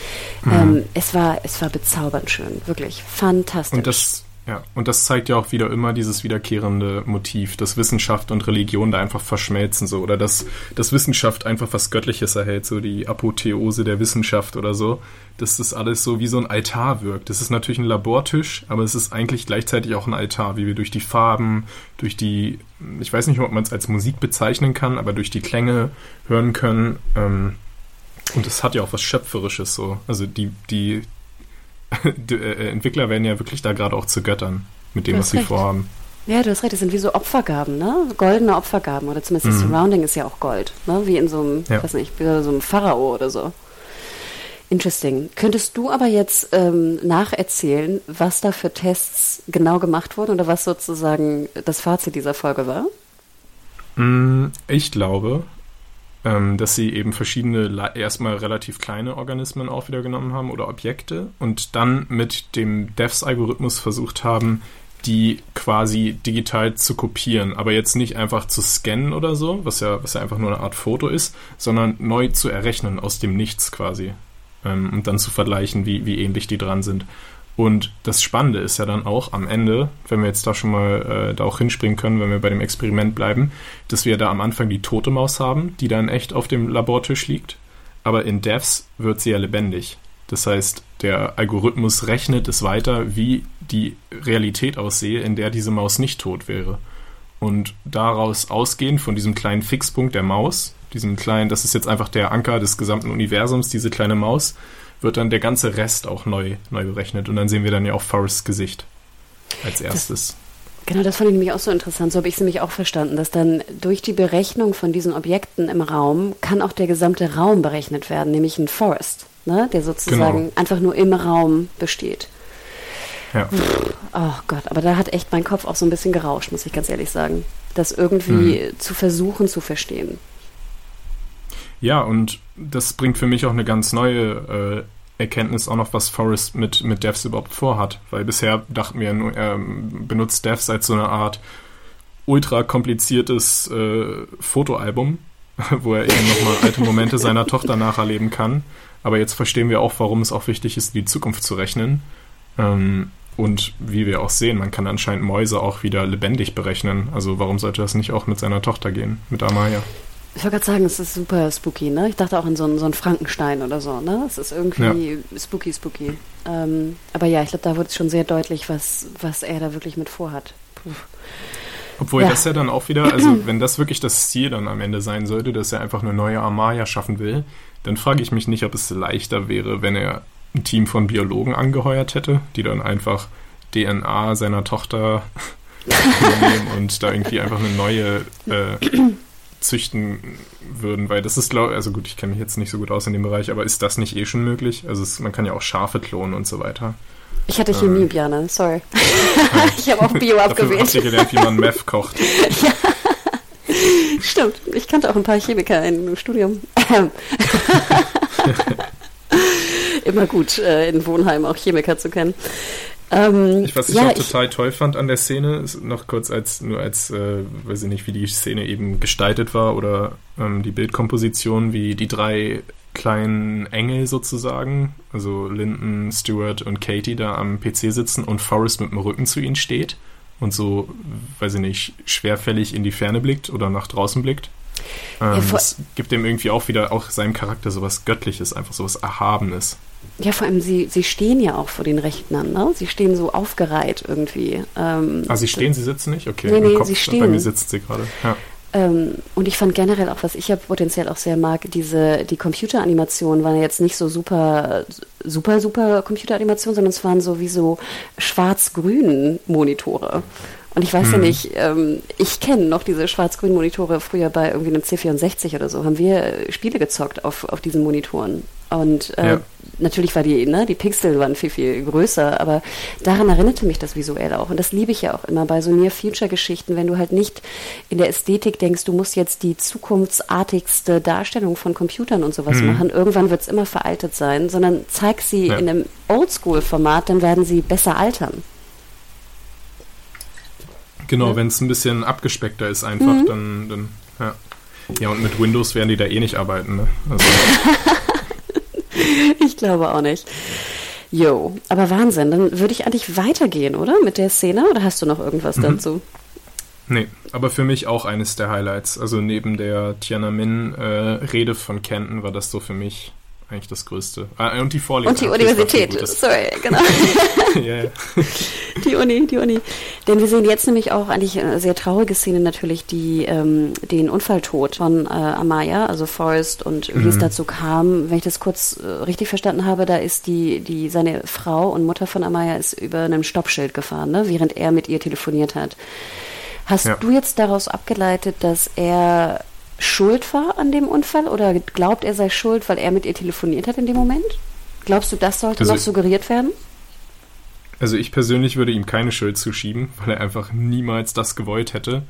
Mhm. Ähm, es war, es war bezaubernd schön, wirklich fantastisch. Und das ja, und das zeigt ja auch wieder immer dieses wiederkehrende Motiv, dass Wissenschaft und Religion da einfach verschmelzen so oder dass, dass Wissenschaft einfach was Göttliches erhält, so die Apotheose der Wissenschaft oder so, dass das alles so wie so ein Altar wirkt. Das ist natürlich ein Labortisch, aber es ist eigentlich gleichzeitig auch ein Altar, wie wir durch die Farben, durch die, ich weiß nicht, ob man es als Musik bezeichnen kann, aber durch die Klänge hören können. Ähm, und es hat ja auch was Schöpferisches so. Also die, die Entwickler werden ja wirklich da gerade auch zu Göttern mit dem, was sie recht. vorhaben. Ja, du hast recht, das sind wie so Opfergaben, ne? Goldene Opfergaben. Oder zumindest mhm. das Surrounding ist ja auch Gold, ne? Wie in so einem, ja. weiß nicht, wie so einem Pharao oder so. Interesting. Könntest du aber jetzt ähm, nacherzählen, was da für Tests genau gemacht wurden oder was sozusagen das Fazit dieser Folge war? Mm, ich glaube, dass sie eben verschiedene, erstmal relativ kleine Organismen auch wieder genommen haben oder Objekte und dann mit dem DEFS-Algorithmus versucht haben, die quasi digital zu kopieren, aber jetzt nicht einfach zu scannen oder so, was ja, was ja einfach nur eine Art Foto ist, sondern neu zu errechnen aus dem Nichts quasi ähm, und dann zu vergleichen, wie, wie ähnlich die dran sind. Und das Spannende ist ja dann auch am Ende, wenn wir jetzt da schon mal äh, da auch hinspringen können, wenn wir bei dem Experiment bleiben, dass wir da am Anfang die tote Maus haben, die dann echt auf dem Labortisch liegt. Aber in Devs wird sie ja lebendig. Das heißt, der Algorithmus rechnet es weiter, wie die Realität aussehe, in der diese Maus nicht tot wäre. Und daraus ausgehend von diesem kleinen Fixpunkt der Maus, diesem kleinen, das ist jetzt einfach der Anker des gesamten Universums, diese kleine Maus, wird dann der ganze Rest auch neu, neu berechnet. Und dann sehen wir dann ja auch Forests Gesicht als erstes. Das, genau, das fand ich nämlich auch so interessant. So habe ich es nämlich auch verstanden, dass dann durch die Berechnung von diesen Objekten im Raum kann auch der gesamte Raum berechnet werden, nämlich ein Forest, ne, der sozusagen genau. einfach nur im Raum besteht. Ja. Oh Gott, aber da hat echt mein Kopf auch so ein bisschen gerauscht, muss ich ganz ehrlich sagen. Das irgendwie mhm. zu versuchen zu verstehen. Ja, und das bringt für mich auch eine ganz neue äh, Erkenntnis auch noch, was Forrest mit, mit Devs überhaupt vorhat. Weil bisher dachten wir, er benutzt Devs als so eine Art ultra kompliziertes äh, Fotoalbum, wo er eben nochmal alte Momente seiner Tochter nacherleben kann. Aber jetzt verstehen wir auch, warum es auch wichtig ist, die Zukunft zu rechnen. Ähm, und wie wir auch sehen, man kann anscheinend Mäuse auch wieder lebendig berechnen. Also warum sollte das nicht auch mit seiner Tochter gehen, mit Amaya? Ich wollte gerade sagen, es ist super spooky, ne? Ich dachte auch in so einen, so einen Frankenstein oder so, ne? Es ist irgendwie ja. spooky, spooky. Ähm, aber ja, ich glaube, da wurde es schon sehr deutlich, was, was er da wirklich mit vorhat. Puh. Obwohl ja. das ja dann auch wieder, also wenn das wirklich das Ziel dann am Ende sein sollte, dass er einfach eine neue Amaya schaffen will, dann frage ich mich nicht, ob es leichter wäre, wenn er ein Team von Biologen angeheuert hätte, die dann einfach DNA seiner Tochter nehmen und da irgendwie einfach eine neue äh, züchten würden, weil das ist, glaube also gut, ich kenne mich jetzt nicht so gut aus in dem Bereich, aber ist das nicht eh schon möglich? Also es, man kann ja auch Schafe klonen und so weiter. Ich hatte Chemie, ähm, Björn, sorry. ich habe auch Bio abgewählt. Hast du gelernt, wie man Meth kocht. ja. Stimmt, ich kannte auch ein paar Chemiker im Studium. Immer gut, äh, in Wohnheim auch Chemiker zu kennen. Ähm, ich, was ich ja, auch total ich, toll fand an der Szene, noch kurz als, nur als, äh, weiß ich nicht, wie die Szene eben gestaltet war oder ähm, die Bildkomposition, wie die drei kleinen Engel sozusagen, also Lyndon, Stewart und Katie da am PC sitzen und Forrest mit dem Rücken zu ihnen steht und so, weiß ich nicht, schwerfällig in die Ferne blickt oder nach draußen blickt. Ähm, ja, das gibt dem irgendwie auch wieder auch seinem Charakter sowas Göttliches, einfach sowas Erhabenes. Ja, vor allem, sie, sie stehen ja auch vor den Rechnern, ne? Sie stehen so aufgereiht irgendwie. Ähm, ah, sie stehen, sie sitzen nicht? Okay, nee, nee, Kopf, sie stehen. Bei mir sitzt sie gerade. Ja. Ähm, und ich fand generell auch, was ich ja potenziell auch sehr mag, diese, die Computeranimationen waren ja jetzt nicht so super, super, super Computeranimationen, sondern es waren so wie so schwarz-grün Monitore. Und ich weiß hm. ja mhm. nicht, ähm, ich kenne noch diese schwarz-grünen Monitore früher bei irgendwie einem C64 oder so, haben wir Spiele gezockt auf, auf diesen Monitoren. Und äh, ja. natürlich war die, ne, die Pixel waren viel, viel größer, aber daran erinnerte mich das visuell auch. Und das liebe ich ja auch immer bei so Near-Future-Geschichten, wenn du halt nicht in der Ästhetik denkst, du musst jetzt die zukunftsartigste Darstellung von Computern und sowas mhm. machen. Irgendwann wird es immer veraltet sein, sondern zeig sie ja. in einem Oldschool-Format, dann werden sie besser altern. Genau, ja. wenn es ein bisschen abgespeckter ist einfach, mhm. dann, dann, ja. Ja, und mit Windows werden die da eh nicht arbeiten, ne? Also. ich glaube auch nicht. Jo, aber Wahnsinn. Dann würde ich eigentlich weitergehen, oder? Mit der Szene? Oder hast du noch irgendwas mhm. dazu? Nee, aber für mich auch eines der Highlights. Also neben der Tiananmen-Rede äh, von Kenton war das so für mich eigentlich das Größte. Ah, und die Vorlesung. Und die Universität, sorry, genau. ja, ja. Die Uni, die Uni. Denn wir sehen jetzt nämlich auch eigentlich eine sehr traurige Szene natürlich, die ähm, den Unfalltod von äh, Amaya, also Forrest und wie mhm. es dazu kam. Wenn ich das kurz äh, richtig verstanden habe, da ist die, die, seine Frau und Mutter von Amaya ist über einem Stoppschild gefahren, ne, während er mit ihr telefoniert hat. Hast ja. du jetzt daraus abgeleitet, dass er schuld war an dem Unfall oder glaubt, er sei schuld, weil er mit ihr telefoniert hat in dem Moment? Glaubst du, das sollte also, noch suggeriert werden? Also ich persönlich würde ihm keine Schuld zuschieben, weil er einfach niemals das gewollt hätte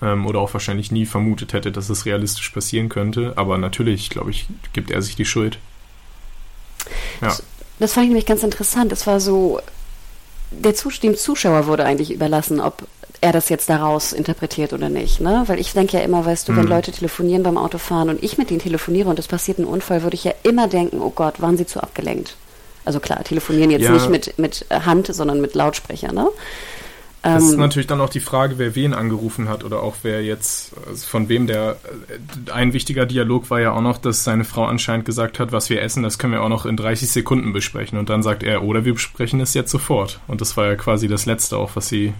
ähm, oder auch wahrscheinlich nie vermutet hätte, dass es realistisch passieren könnte. Aber natürlich, glaube ich, gibt er sich die Schuld. Ja. Das, das fand ich nämlich ganz interessant. Es war so, der Zus dem Zuschauer wurde eigentlich überlassen, ob er das jetzt daraus interpretiert oder nicht. Ne? Weil ich denke ja immer, weißt du, mhm. wenn Leute telefonieren beim Autofahren und ich mit denen telefoniere und es passiert ein Unfall, würde ich ja immer denken, oh Gott, waren sie zu abgelenkt. Also klar, telefonieren jetzt ja. nicht mit, mit Hand, sondern mit Lautsprecher, ne? Das ist ähm, natürlich dann auch die Frage, wer wen angerufen hat oder auch wer jetzt, also von wem der. Äh, ein wichtiger Dialog war ja auch noch, dass seine Frau anscheinend gesagt hat, was wir essen, das können wir auch noch in 30 Sekunden besprechen. Und dann sagt er, oder wir besprechen es jetzt sofort. Und das war ja quasi das Letzte auch, was sie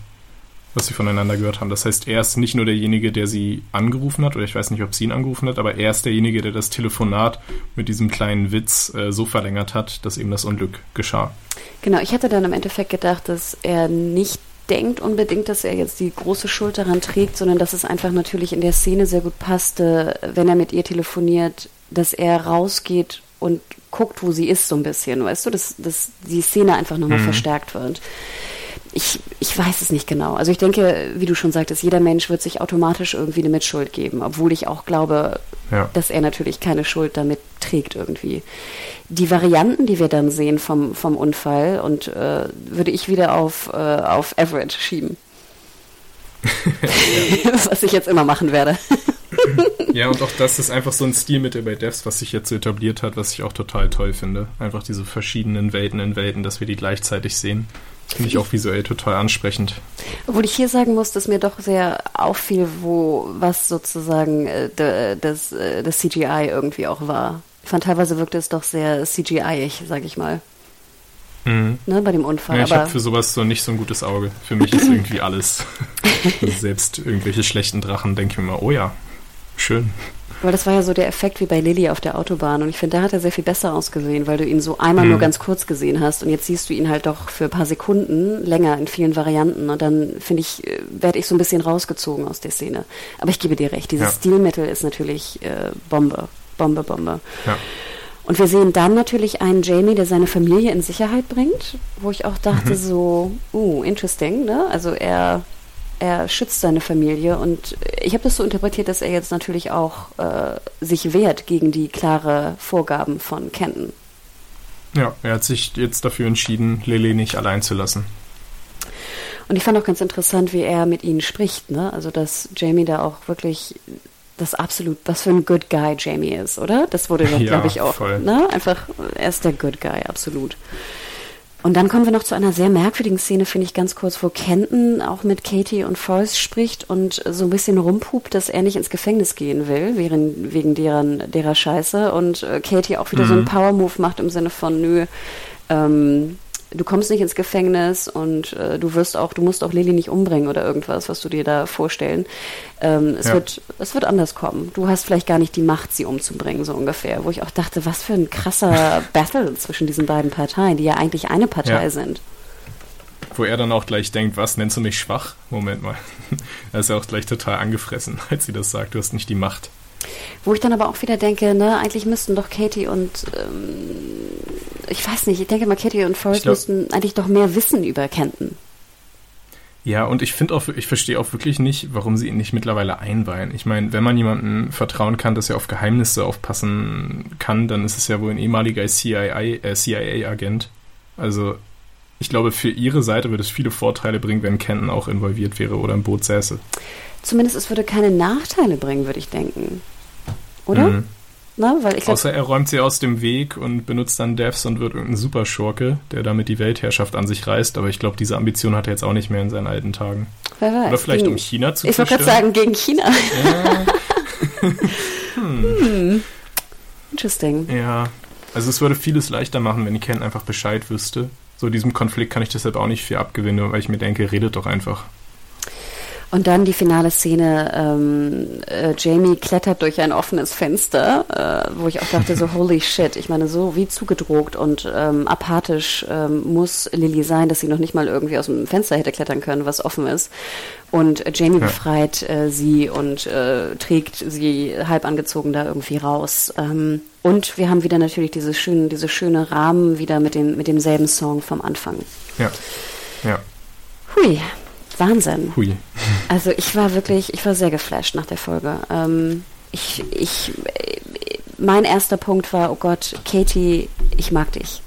was sie voneinander gehört haben. Das heißt, er ist nicht nur derjenige, der sie angerufen hat, oder ich weiß nicht, ob sie ihn angerufen hat, aber er ist derjenige, der das Telefonat mit diesem kleinen Witz äh, so verlängert hat, dass eben das Unglück geschah. Genau, ich hätte dann im Endeffekt gedacht, dass er nicht denkt unbedingt, dass er jetzt die große Schuld daran trägt, sondern dass es einfach natürlich in der Szene sehr gut passte, wenn er mit ihr telefoniert, dass er rausgeht und guckt, wo sie ist, so ein bisschen, weißt du, dass, dass die Szene einfach nochmal mhm. verstärkt wird ich, ich weiß es nicht genau. Also ich denke, wie du schon sagtest, jeder Mensch wird sich automatisch irgendwie eine Mitschuld geben, obwohl ich auch glaube, ja. dass er natürlich keine Schuld damit trägt irgendwie. Die Varianten, die wir dann sehen vom, vom Unfall, und äh, würde ich wieder auf, äh, auf Everett schieben. was ich jetzt immer machen werde. ja, und auch das ist einfach so ein Stilmittel bei Devs, was sich jetzt so etabliert hat, was ich auch total toll finde. Einfach diese verschiedenen Welten in Welten, dass wir die gleichzeitig sehen. Finde ich auch visuell total ansprechend. Obwohl ich hier sagen muss, dass mir doch sehr auffiel, wo was sozusagen äh, das, äh, das CGI irgendwie auch war. Ich fand teilweise wirkte es doch sehr CGI-ig, sag ich mal. Mhm. Ne, bei dem Unfall. Ja, ich habe für sowas so nicht so ein gutes Auge. Für mich ist irgendwie alles. also selbst irgendwelche schlechten Drachen denke ich mir immer, oh ja, schön. Weil das war ja so der Effekt wie bei Lilly auf der Autobahn. Und ich finde, da hat er sehr viel besser ausgesehen, weil du ihn so einmal mhm. nur ganz kurz gesehen hast. Und jetzt siehst du ihn halt doch für ein paar Sekunden länger in vielen Varianten. Und dann, finde ich, äh, werde ich so ein bisschen rausgezogen aus der Szene. Aber ich gebe dir recht, dieses ja. Stilmittel ist natürlich äh, Bombe. Bombe, Bombe. Ja. Und wir sehen dann natürlich einen Jamie, der seine Familie in Sicherheit bringt, wo ich auch dachte mhm. so, uh, interesting, ne? Also er er schützt seine Familie und ich habe das so interpretiert, dass er jetzt natürlich auch äh, sich wehrt gegen die klare Vorgaben von Kenton. Ja, er hat sich jetzt dafür entschieden, Lily nicht allein zu lassen. Und ich fand auch ganz interessant, wie er mit ihnen spricht, ne? Also dass Jamie da auch wirklich das absolut, was für ein Good Guy Jamie ist, oder? Das wurde, ja, glaube ich, auch. Voll. Ne? Einfach, er ist der Good Guy, absolut. Und dann kommen wir noch zu einer sehr merkwürdigen Szene, finde ich ganz kurz, wo Kenton auch mit Katie und Forrest spricht und so ein bisschen rumpupt, dass er nicht ins Gefängnis gehen will, wegen, wegen deren, derer Scheiße. Und äh, Katie auch wieder mhm. so einen Power-Move macht im Sinne von, nö, ähm, du kommst nicht ins Gefängnis und äh, du wirst auch, du musst auch Lilly nicht umbringen oder irgendwas, was du dir da vorstellen. Ähm, es, ja. wird, es wird anders kommen. Du hast vielleicht gar nicht die Macht, sie umzubringen, so ungefähr. Wo ich auch dachte, was für ein krasser Battle zwischen diesen beiden Parteien, die ja eigentlich eine Partei ja. sind. Wo er dann auch gleich denkt, was, nennst du mich schwach? Moment mal. er ist ja auch gleich total angefressen, als sie das sagt, du hast nicht die Macht. Wo ich dann aber auch wieder denke, ne, eigentlich müssten doch Katie und ähm, ich weiß nicht, ich denke mal, Katie und Forrest glaub, müssten eigentlich doch mehr wissen über Kenton. Ja, und ich finde auch, ich verstehe auch wirklich nicht, warum sie ihn nicht mittlerweile einweihen. Ich meine, wenn man jemandem vertrauen kann, dass er auf Geheimnisse aufpassen kann, dann ist es ja wohl ein ehemaliger CIA-Agent. Äh, CIA also, ich glaube, für ihre Seite würde es viele Vorteile bringen, wenn Kenton auch involviert wäre oder im Boot säße. Zumindest es würde keine Nachteile bringen, würde ich denken. Oder? Mhm. Na, weil ich glaub, Außer er räumt sie aus dem Weg und benutzt dann Devs und wird irgendein Superschurke, der damit die Weltherrschaft an sich reißt. Aber ich glaube, diese Ambition hat er jetzt auch nicht mehr in seinen alten Tagen. Wer weiß. Oder vielleicht gegen, um China zu Ich wollte gerade sagen, gegen China. Ja. hm. hm. Interesting. Ja. Also es würde vieles leichter machen, wenn Ken einfach Bescheid wüsste. So diesem Konflikt kann ich deshalb auch nicht viel abgewinnen, weil ich mir denke, redet doch einfach. Und dann die finale Szene, ähm, äh, Jamie klettert durch ein offenes Fenster, äh, wo ich auch dachte, so holy shit, ich meine, so wie zugedrogt und ähm, apathisch ähm, muss Lilly sein, dass sie noch nicht mal irgendwie aus dem Fenster hätte klettern können, was offen ist. Und äh, Jamie ja. befreit äh, sie und äh, trägt sie halb angezogen da irgendwie raus. Ähm, und wir haben wieder natürlich diese schönen, diese schöne Rahmen wieder mit, dem, mit demselben Song vom Anfang. Ja. Ja. Hui. Wahnsinn. Hui. Also ich war wirklich, ich war sehr geflasht nach der Folge. Ähm, ich, ich, mein erster Punkt war, oh Gott, Katie, ich mag dich.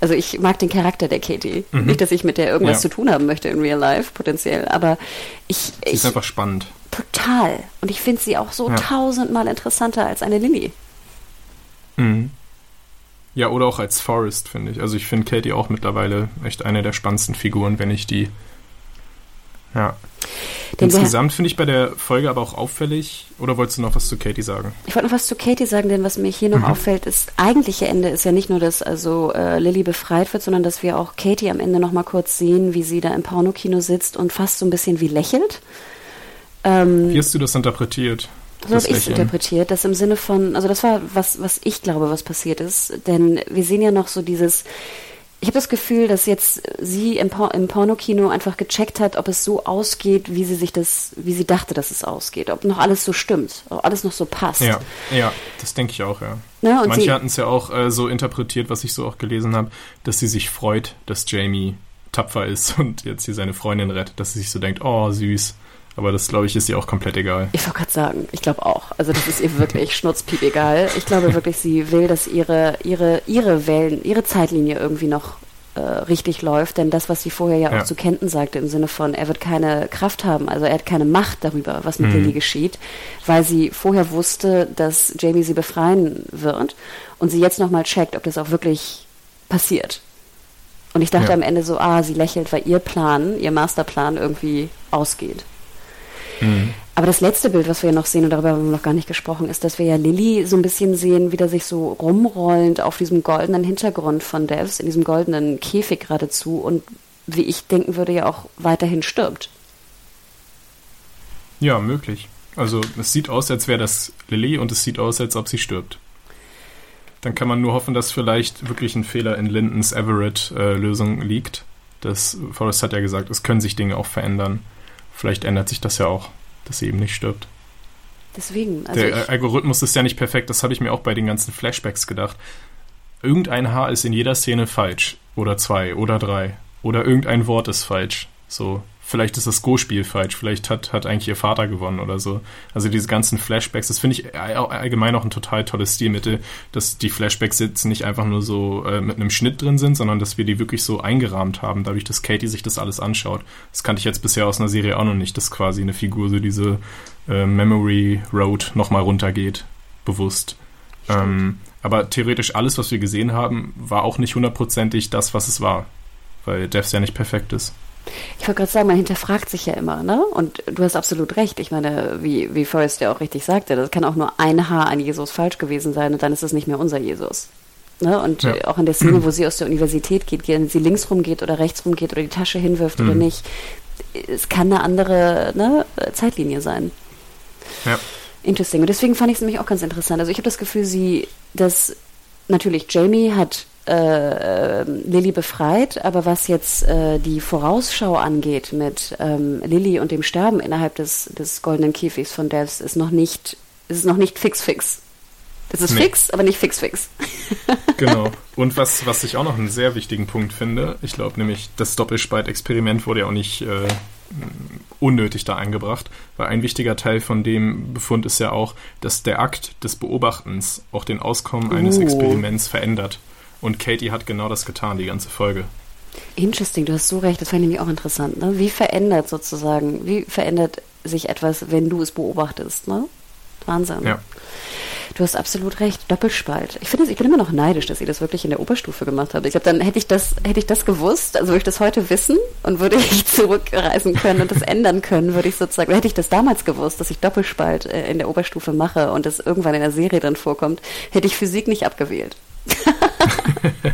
Also ich mag den Charakter der Katie. Mhm. Nicht, dass ich mit der irgendwas ja. zu tun haben möchte in Real Life, potenziell, aber ich. Sie ich, ist einfach spannend. Total. Und ich finde sie auch so ja. tausendmal interessanter als eine Lilly. Mhm. Ja, oder auch als Forrest, finde ich. Also ich finde Katie auch mittlerweile echt eine der spannendsten Figuren, wenn ich die ja. Den Insgesamt finde ich bei der Folge aber auch auffällig, oder wolltest du noch was zu Katie sagen? Ich wollte noch was zu Katie sagen, denn was mir hier noch mhm. auffällt, ist, eigentliche Ende ist ja nicht nur, dass also äh, Lilly befreit wird, sondern dass wir auch Katie am Ende noch mal kurz sehen, wie sie da im Pornokino sitzt und fast so ein bisschen wie lächelt. Ähm, wie hast du das interpretiert? So habe ich es interpretiert, das im Sinne von, also das war was, was ich glaube, was passiert ist, denn wir sehen ja noch so dieses, ich habe das Gefühl, dass jetzt sie im, Por im Pornokino einfach gecheckt hat, ob es so ausgeht, wie sie sich das, wie sie dachte, dass es ausgeht, ob noch alles so stimmt, ob alles noch so passt. Ja, ja, das denke ich auch, ja. Na, Manche hatten es ja auch äh, so interpretiert, was ich so auch gelesen habe, dass sie sich freut, dass Jamie tapfer ist und jetzt hier seine Freundin rettet, dass sie sich so denkt, oh süß. Aber das, glaube ich, ist ihr auch komplett egal. Ich wollte gerade sagen, ich glaube auch. Also das ist ihr wirklich schnurzpiep egal. Ich glaube wirklich, sie will, dass ihre, ihre, ihre Wellen, ihre Zeitlinie irgendwie noch äh, richtig läuft. Denn das, was sie vorher ja, ja, auch zu Kenton sagte, im Sinne von, er wird keine Kraft haben, also er hat keine Macht darüber, was mit mhm. Lily geschieht, weil sie vorher wusste, dass Jamie sie befreien wird und sie jetzt nochmal checkt, ob das auch wirklich passiert. Und ich dachte ja. am Ende so, ah, sie lächelt, weil ihr Plan, ihr Masterplan irgendwie ausgeht. Mhm. Aber das letzte Bild, was wir ja noch sehen, und darüber haben wir noch gar nicht gesprochen, ist, dass wir ja Lilly so ein bisschen sehen, wie der sich so rumrollend auf diesem goldenen Hintergrund von Devs, in diesem goldenen Käfig geradezu und wie ich denken würde, ja auch weiterhin stirbt. Ja, möglich. Also es sieht aus, als wäre das Lilly und es sieht aus, als ob sie stirbt. Dann kann man nur hoffen, dass vielleicht wirklich ein Fehler in Lindens Everett-Lösung äh, liegt. Das Forrest hat ja gesagt, es können sich Dinge auch verändern. Vielleicht ändert sich das ja auch, dass sie eben nicht stirbt. Deswegen. Also Der Algorithmus ist ja nicht perfekt, das habe ich mir auch bei den ganzen Flashbacks gedacht. Irgendein Haar ist in jeder Szene falsch. Oder zwei oder drei. Oder irgendein Wort ist falsch. So vielleicht ist das Go-Spiel falsch, vielleicht hat, hat eigentlich ihr Vater gewonnen oder so. Also diese ganzen Flashbacks, das finde ich allgemein auch ein total tolles Stilmittel, dass die Flashbacks jetzt nicht einfach nur so äh, mit einem Schnitt drin sind, sondern dass wir die wirklich so eingerahmt haben, dadurch, dass Katie sich das alles anschaut. Das kannte ich jetzt bisher aus einer Serie auch noch nicht, dass quasi eine Figur so diese äh, Memory Road nochmal runtergeht, bewusst. Ähm, aber theoretisch alles, was wir gesehen haben, war auch nicht hundertprozentig das, was es war. Weil Devs ja nicht perfekt ist. Ich wollte gerade sagen, man hinterfragt sich ja immer, ne? Und du hast absolut recht. Ich meine, wie, wie Forrest ja auch richtig sagte, das kann auch nur ein Haar an Jesus falsch gewesen sein und dann ist es nicht mehr unser Jesus. Ne? Und ja. auch in der Szene, wo sie aus der Universität geht, wenn sie links rum geht oder rechts rum geht oder die Tasche hinwirft mhm. oder nicht, es kann eine andere ne, Zeitlinie sein. Ja. Interesting. Und deswegen fand ich es nämlich auch ganz interessant. Also ich habe das Gefühl, sie, dass natürlich Jamie hat äh, Lilly befreit, aber was jetzt äh, die Vorausschau angeht mit ähm, Lilly und dem Sterben innerhalb des, des goldenen Käfigs von Devs, ist noch nicht, ist noch nicht fix fix. Es ist nee. fix, aber nicht fix fix. genau. Und was, was ich auch noch einen sehr wichtigen Punkt finde, ich glaube nämlich, das Doppelspalt-Experiment wurde ja auch nicht äh, unnötig da eingebracht, weil ein wichtiger Teil von dem Befund ist ja auch, dass der Akt des Beobachtens auch den Auskommen eines oh. Experiments verändert. Und Katie hat genau das getan, die ganze Folge. Interesting, du hast so recht, das fand ich nämlich auch interessant. Ne? Wie verändert sozusagen, wie verändert sich etwas, wenn du es beobachtest? Ne? Wahnsinn. Ja. Du hast absolut recht. Doppelspalt. Ich finde, ich bin immer noch neidisch, dass ihr das wirklich in der Oberstufe gemacht habt. Ich glaube, dann hätte ich das, hätte ich das gewusst, also würde ich das heute wissen und würde ich zurückreisen können und das ändern können, würde ich sozusagen, hätte ich das damals gewusst, dass ich Doppelspalt äh, in der Oberstufe mache und das irgendwann in der Serie dann vorkommt, hätte ich Physik nicht abgewählt.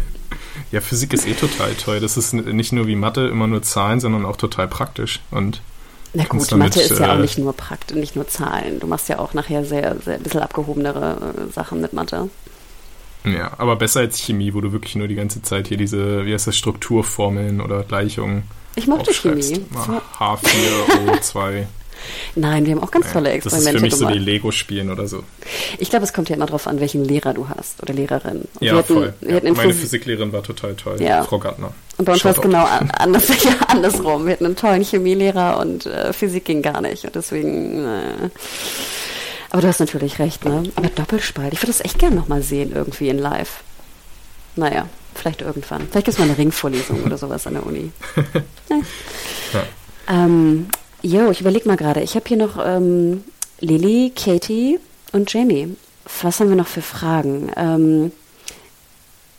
ja, Physik ist eh total toll. Das ist nicht nur wie Mathe immer nur Zahlen, sondern auch total praktisch und na gut, damit, Mathe ist ja auch äh, nicht nur Prakt, nicht nur Zahlen. Du machst ja auch nachher sehr, sehr ein bisschen abgehobenere äh, Sachen mit Mathe. Ja, aber besser als Chemie, wo du wirklich nur die ganze Zeit hier diese, wie heißt das, Strukturformeln oder Gleichungen. Ich mochte Chemie. H4O2. Nein, wir haben auch ganz tolle Experimente gemacht. Das ist für mich gemacht. so wie Lego-Spielen oder so. Ich glaube, es kommt ja immer darauf an, welchen Lehrer du hast oder Lehrerin. Und ja, hatten, voll. Ja, meine Phys Physiklehrerin war total toll, ja. Frau Gartner. Und bei uns war es genau anders, ja, andersrum. Wir hatten einen tollen Chemielehrer und äh, Physik ging gar nicht. Und deswegen... Äh, aber du hast natürlich recht, ne? Aber Doppelspalt, ich würde das echt gerne nochmal sehen, irgendwie in live. Naja, vielleicht irgendwann. Vielleicht gibt es mal eine Ringvorlesung oder sowas an der Uni. ja. ähm, Jo, ich überlege mal gerade. Ich habe hier noch ähm, Lilly, Katie und Jamie. Was haben wir noch für Fragen? Ähm,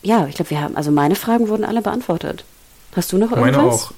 ja, ich glaube, wir haben, also meine Fragen wurden alle beantwortet. Hast du noch irgendwas? Meine auch.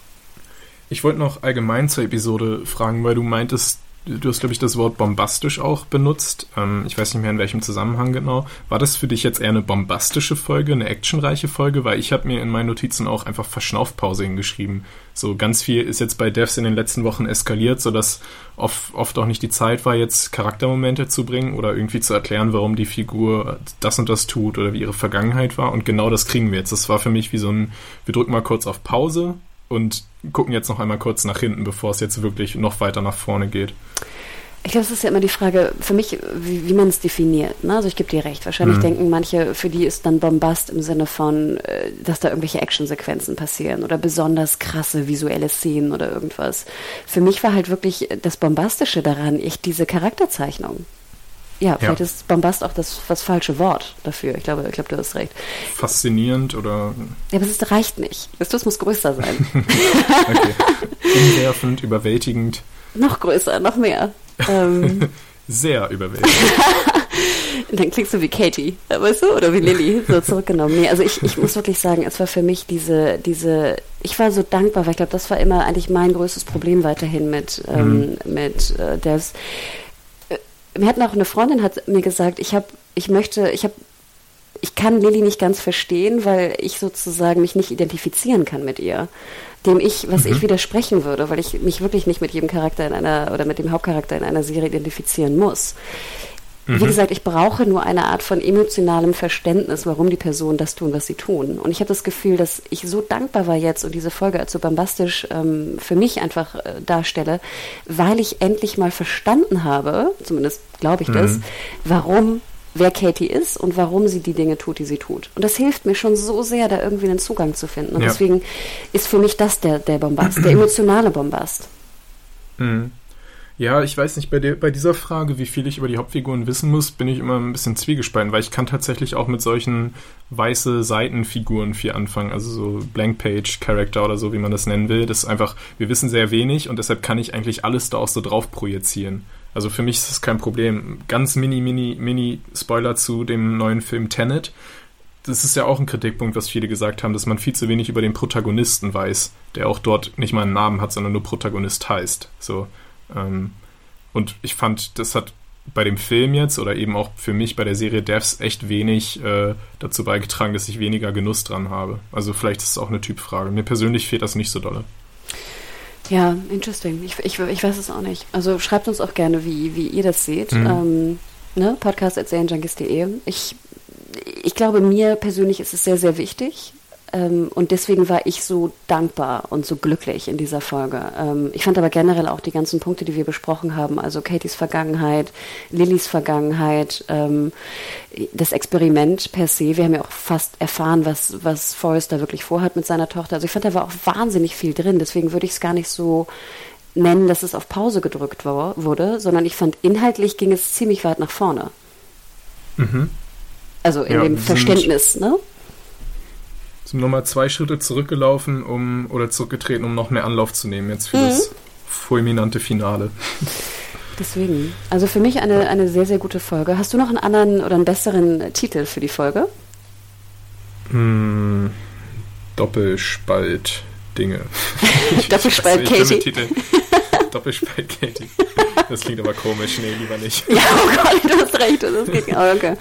Ich wollte noch allgemein zur Episode fragen, weil du meintest, du hast, glaube ich, das Wort bombastisch auch benutzt. Ähm, ich weiß nicht mehr in welchem Zusammenhang genau. War das für dich jetzt eher eine bombastische Folge, eine actionreiche Folge? Weil ich habe mir in meinen Notizen auch einfach Verschnaufpause hingeschrieben. So ganz viel ist jetzt bei Devs in den letzten Wochen eskaliert, sodass oft, oft auch nicht die Zeit war, jetzt Charaktermomente zu bringen oder irgendwie zu erklären, warum die Figur das und das tut oder wie ihre Vergangenheit war. Und genau das kriegen wir jetzt. Das war für mich wie so ein, wir drücken mal kurz auf Pause, und gucken jetzt noch einmal kurz nach hinten, bevor es jetzt wirklich noch weiter nach vorne geht. Ich glaube, es ist ja immer die Frage, für mich, wie, wie man es definiert. Ne? Also ich gebe dir recht. Wahrscheinlich mhm. denken manche, für die ist dann Bombast im Sinne von, äh, dass da irgendwelche Actionsequenzen passieren oder besonders krasse visuelle Szenen oder irgendwas. Für mich war halt wirklich das Bombastische daran, echt diese Charakterzeichnung ja, vielleicht ja. ist Bombast auch das, das falsche Wort dafür. Ich glaube, ich glaube, du hast recht. Faszinierend oder. Ja, aber es reicht nicht. Das muss größer sein. okay. Umwerfend, überwältigend. Noch größer, noch mehr. Ähm. Sehr überwältigend. Dann klingst du wie Katie, weißt du, oder wie Lilly, so zurückgenommen. Nee, also ich, ich muss wirklich sagen, es war für mich diese, diese, ich war so dankbar, weil ich glaube, das war immer eigentlich mein größtes Problem weiterhin mit, ähm, mhm. mit äh, Devs mir hat auch eine Freundin hat mir gesagt, ich habe, ich möchte, ich habe, ich kann Lilly nicht ganz verstehen, weil ich sozusagen mich nicht identifizieren kann mit ihr. Dem ich, was mhm. ich widersprechen würde, weil ich mich wirklich nicht mit jedem Charakter in einer oder mit dem Hauptcharakter in einer Serie identifizieren muss. Wie mhm. gesagt, ich brauche nur eine Art von emotionalem Verständnis, warum die Personen das tun, was sie tun. Und ich habe das Gefühl, dass ich so dankbar war jetzt und diese Folge als so bombastisch ähm, für mich einfach äh, darstelle, weil ich endlich mal verstanden habe, zumindest glaube ich mhm. das, warum wer Katie ist und warum sie die Dinge tut, die sie tut. Und das hilft mir schon so sehr, da irgendwie einen Zugang zu finden. Und Ja. deswegen ist für mich das der, der Bombast, der emotionale Bombast. Mhm. Ja, ich weiß nicht, bei, der, bei dieser Frage, wie viel ich über die Hauptfiguren wissen muss, bin ich immer ein bisschen zwiegespalten, weil ich kann tatsächlich auch mit solchen weiße Seitenfiguren viel anfangen, also so Blank Page Character oder so, wie man das nennen will. Das ist einfach, wir wissen sehr wenig und deshalb kann ich eigentlich alles da auch so drauf projizieren. Also für mich ist das kein Problem. Ganz mini, mini, mini Spoiler zu dem neuen Film Tenet. Das ist ja auch ein Kritikpunkt, was viele gesagt haben, dass man viel zu wenig über den Protagonisten weiß, der auch dort nicht mal einen Namen hat, sondern nur Protagonist heißt. So. Ähm, und ich fand, das hat bei dem Film jetzt oder eben auch für mich bei der Serie Devs echt wenig äh, dazu beigetragen, dass ich weniger Genuss dran habe. Also vielleicht ist es auch eine Typfrage. Mir persönlich fehlt das nicht so dolle. Ja, interesting. Ich, ich, ich weiß es auch nicht. Also schreibt uns auch gerne, wie, wie ihr das seht. Ähm, ne? Podcast.serienjunkies.de. Ich, ich glaube, mir persönlich ist es sehr, sehr wichtig. Ähm, und deswegen war ich so dankbar und so glücklich in dieser Folge. Ähm, ich fand aber generell auch die ganzen Punkte, die wir besprochen haben, also Katies Vergangenheit, Lillys Vergangenheit, ähm, das Experiment per se. Wir haben ja auch fast erfahren, was, was Forrester wirklich vorhat mit seiner Tochter. Also ich fand, da war auch wahnsinnig viel drin. Deswegen würde ich es gar nicht so nennen, dass es auf Pause gedrückt war, wurde, sondern ich fand, inhaltlich ging es ziemlich weit nach vorne. Mhm. Also in Ja, dem Verständnis, ne? Sind nochmal zwei Schritte zurückgelaufen, um oder zurückgetreten, um noch mehr Anlauf zu nehmen jetzt für das fulminante Finale. Deswegen. Also für mich eine, eine sehr, sehr gute Folge. Hast du noch einen anderen oder einen besseren Titel für die Folge? Hm, Doppelspalt Dinge. Doppelspalt Ich weiß nicht, Katie. Titel. Doppelspalt Katie. Das klingt aber komisch. Nee, lieber nicht. Ja, oh Gott, du hast recht. Das geht, oh, okay.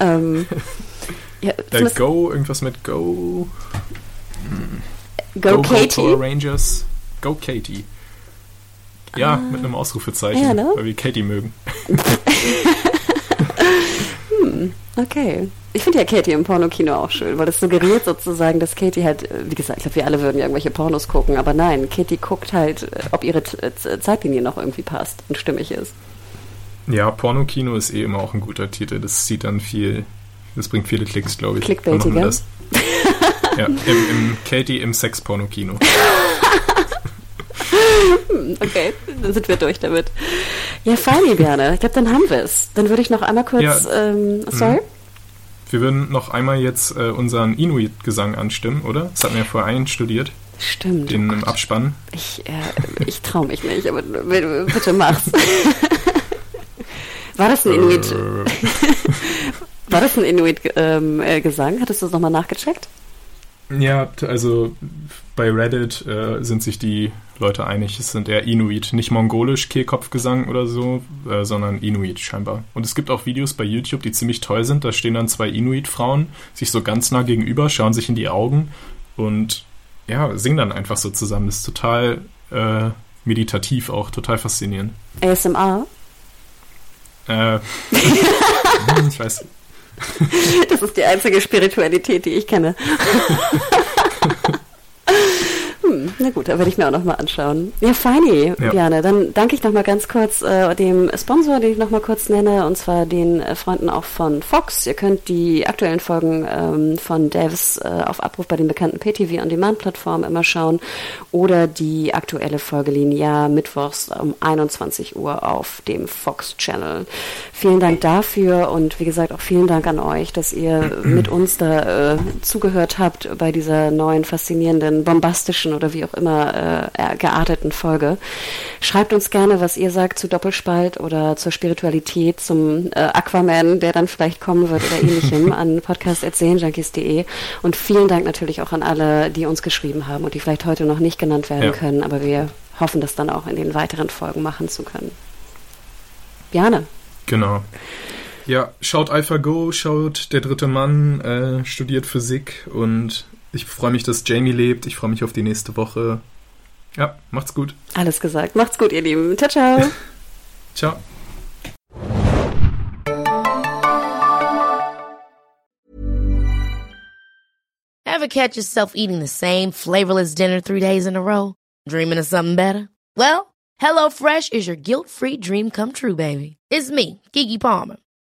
Ähm, ja, Äh, Go, irgendwas mit Go. Go, Katie. Power Rangers. Go Katie. Ja, mit einem Ausrufezeichen, Ja, ne? weil wir Katie mögen. Okay. Ich finde ja Katie im Pornokino auch schön, weil das suggeriert sozusagen, dass Katie halt, äh, wie gesagt, ich glaube, wir alle würden ja irgendwelche Pornos gucken, aber nein, Katie guckt halt, äh, ob ihre äh, Zeitlinie noch irgendwie passt und stimmig ist. Ja, Pornokino ist eh immer auch ein guter Titel. Das zieht dann viel, das bringt viele Klicks, glaube ich. Clickbaitiger. Ja, im, im Katie im Sex-Pornokino. Okay, dann sind wir durch damit. Ja, fein, Björne. Ich glaube, dann haben wir es. Dann würde ich noch einmal kurz, Ja. ähm, sorry? Wir würden noch einmal jetzt äh, unseren Inuit-Gesang anstimmen, oder? Das hatten wir ja vorher einstudiert, Stimmt. den im Abspann. Ich, äh, ich traue mich nicht, aber bitte mach's. War das ein Inuit, Äh, war das ein Inuit-Gesang? Ähm, äh, Gesang? Hattest du das nochmal nachgecheckt? ja, also bei Reddit äh, sind sich die Leute einig, es sind eher Inuit, nicht mongolisch Kehlkopfgesang oder so, äh, sondern Inuit scheinbar. Und es gibt auch Videos bei YouTube, die ziemlich toll sind. Da stehen dann zwei Inuit-Frauen, sich so ganz nah gegenüber, schauen sich in die Augen und ja, singen dann einfach so zusammen. Das ist total äh, meditativ auch, total faszinierend. ASMR? Äh, ich weiß, Das ist die einzige Spiritualität, die ich kenne. Hm, na gut, da werde ich mir auch nochmal anschauen. Ja, feini, Ja. Dann danke ich nochmal ganz kurz äh, dem Sponsor, den ich nochmal kurz nenne, und zwar den äh, Freunden auch von Fox. Ihr könnt die aktuellen Folgen ähm, von Devs äh, auf Abruf bei den bekannten PTV On Demand Plattformen immer schauen oder die aktuelle Folge linear mittwochs um 21 Uhr auf dem Fox Channel. Vielen Dank dafür und wie gesagt auch vielen Dank an euch, dass ihr mit uns da äh, zugehört habt bei dieser neuen faszinierenden, bombastischen oder wie auch immer äh, gearteten Folge. Schreibt uns gerne, was ihr sagt zu Doppelspalt oder zur Spiritualität, zum äh, Aquaman, der dann vielleicht kommen wird oder ähnlichem an podcast.sehenjunkies.de und vielen Dank natürlich auch an alle, die uns geschrieben haben und die vielleicht heute noch nicht genannt werden Ja. können, aber wir hoffen, das dann auch in den weiteren Folgen machen zu können. Bjane. Genau. Ja, schaut AlphaGo, schaut Der dritte Mann, äh, studiert Physik und ich freue mich, dass Jamie lebt. Ich freue mich auf die nächste Woche. Ja, macht's gut. Alles gesagt. Macht's gut, ihr Lieben. Ciao, ciao. Ciao. Ever catch yourself eating the same flavorless dinner three days in a row? Dreaming of something better? Well, HelloFresh is your guilt-free dream come true, baby. It's me, Kiki Palmer.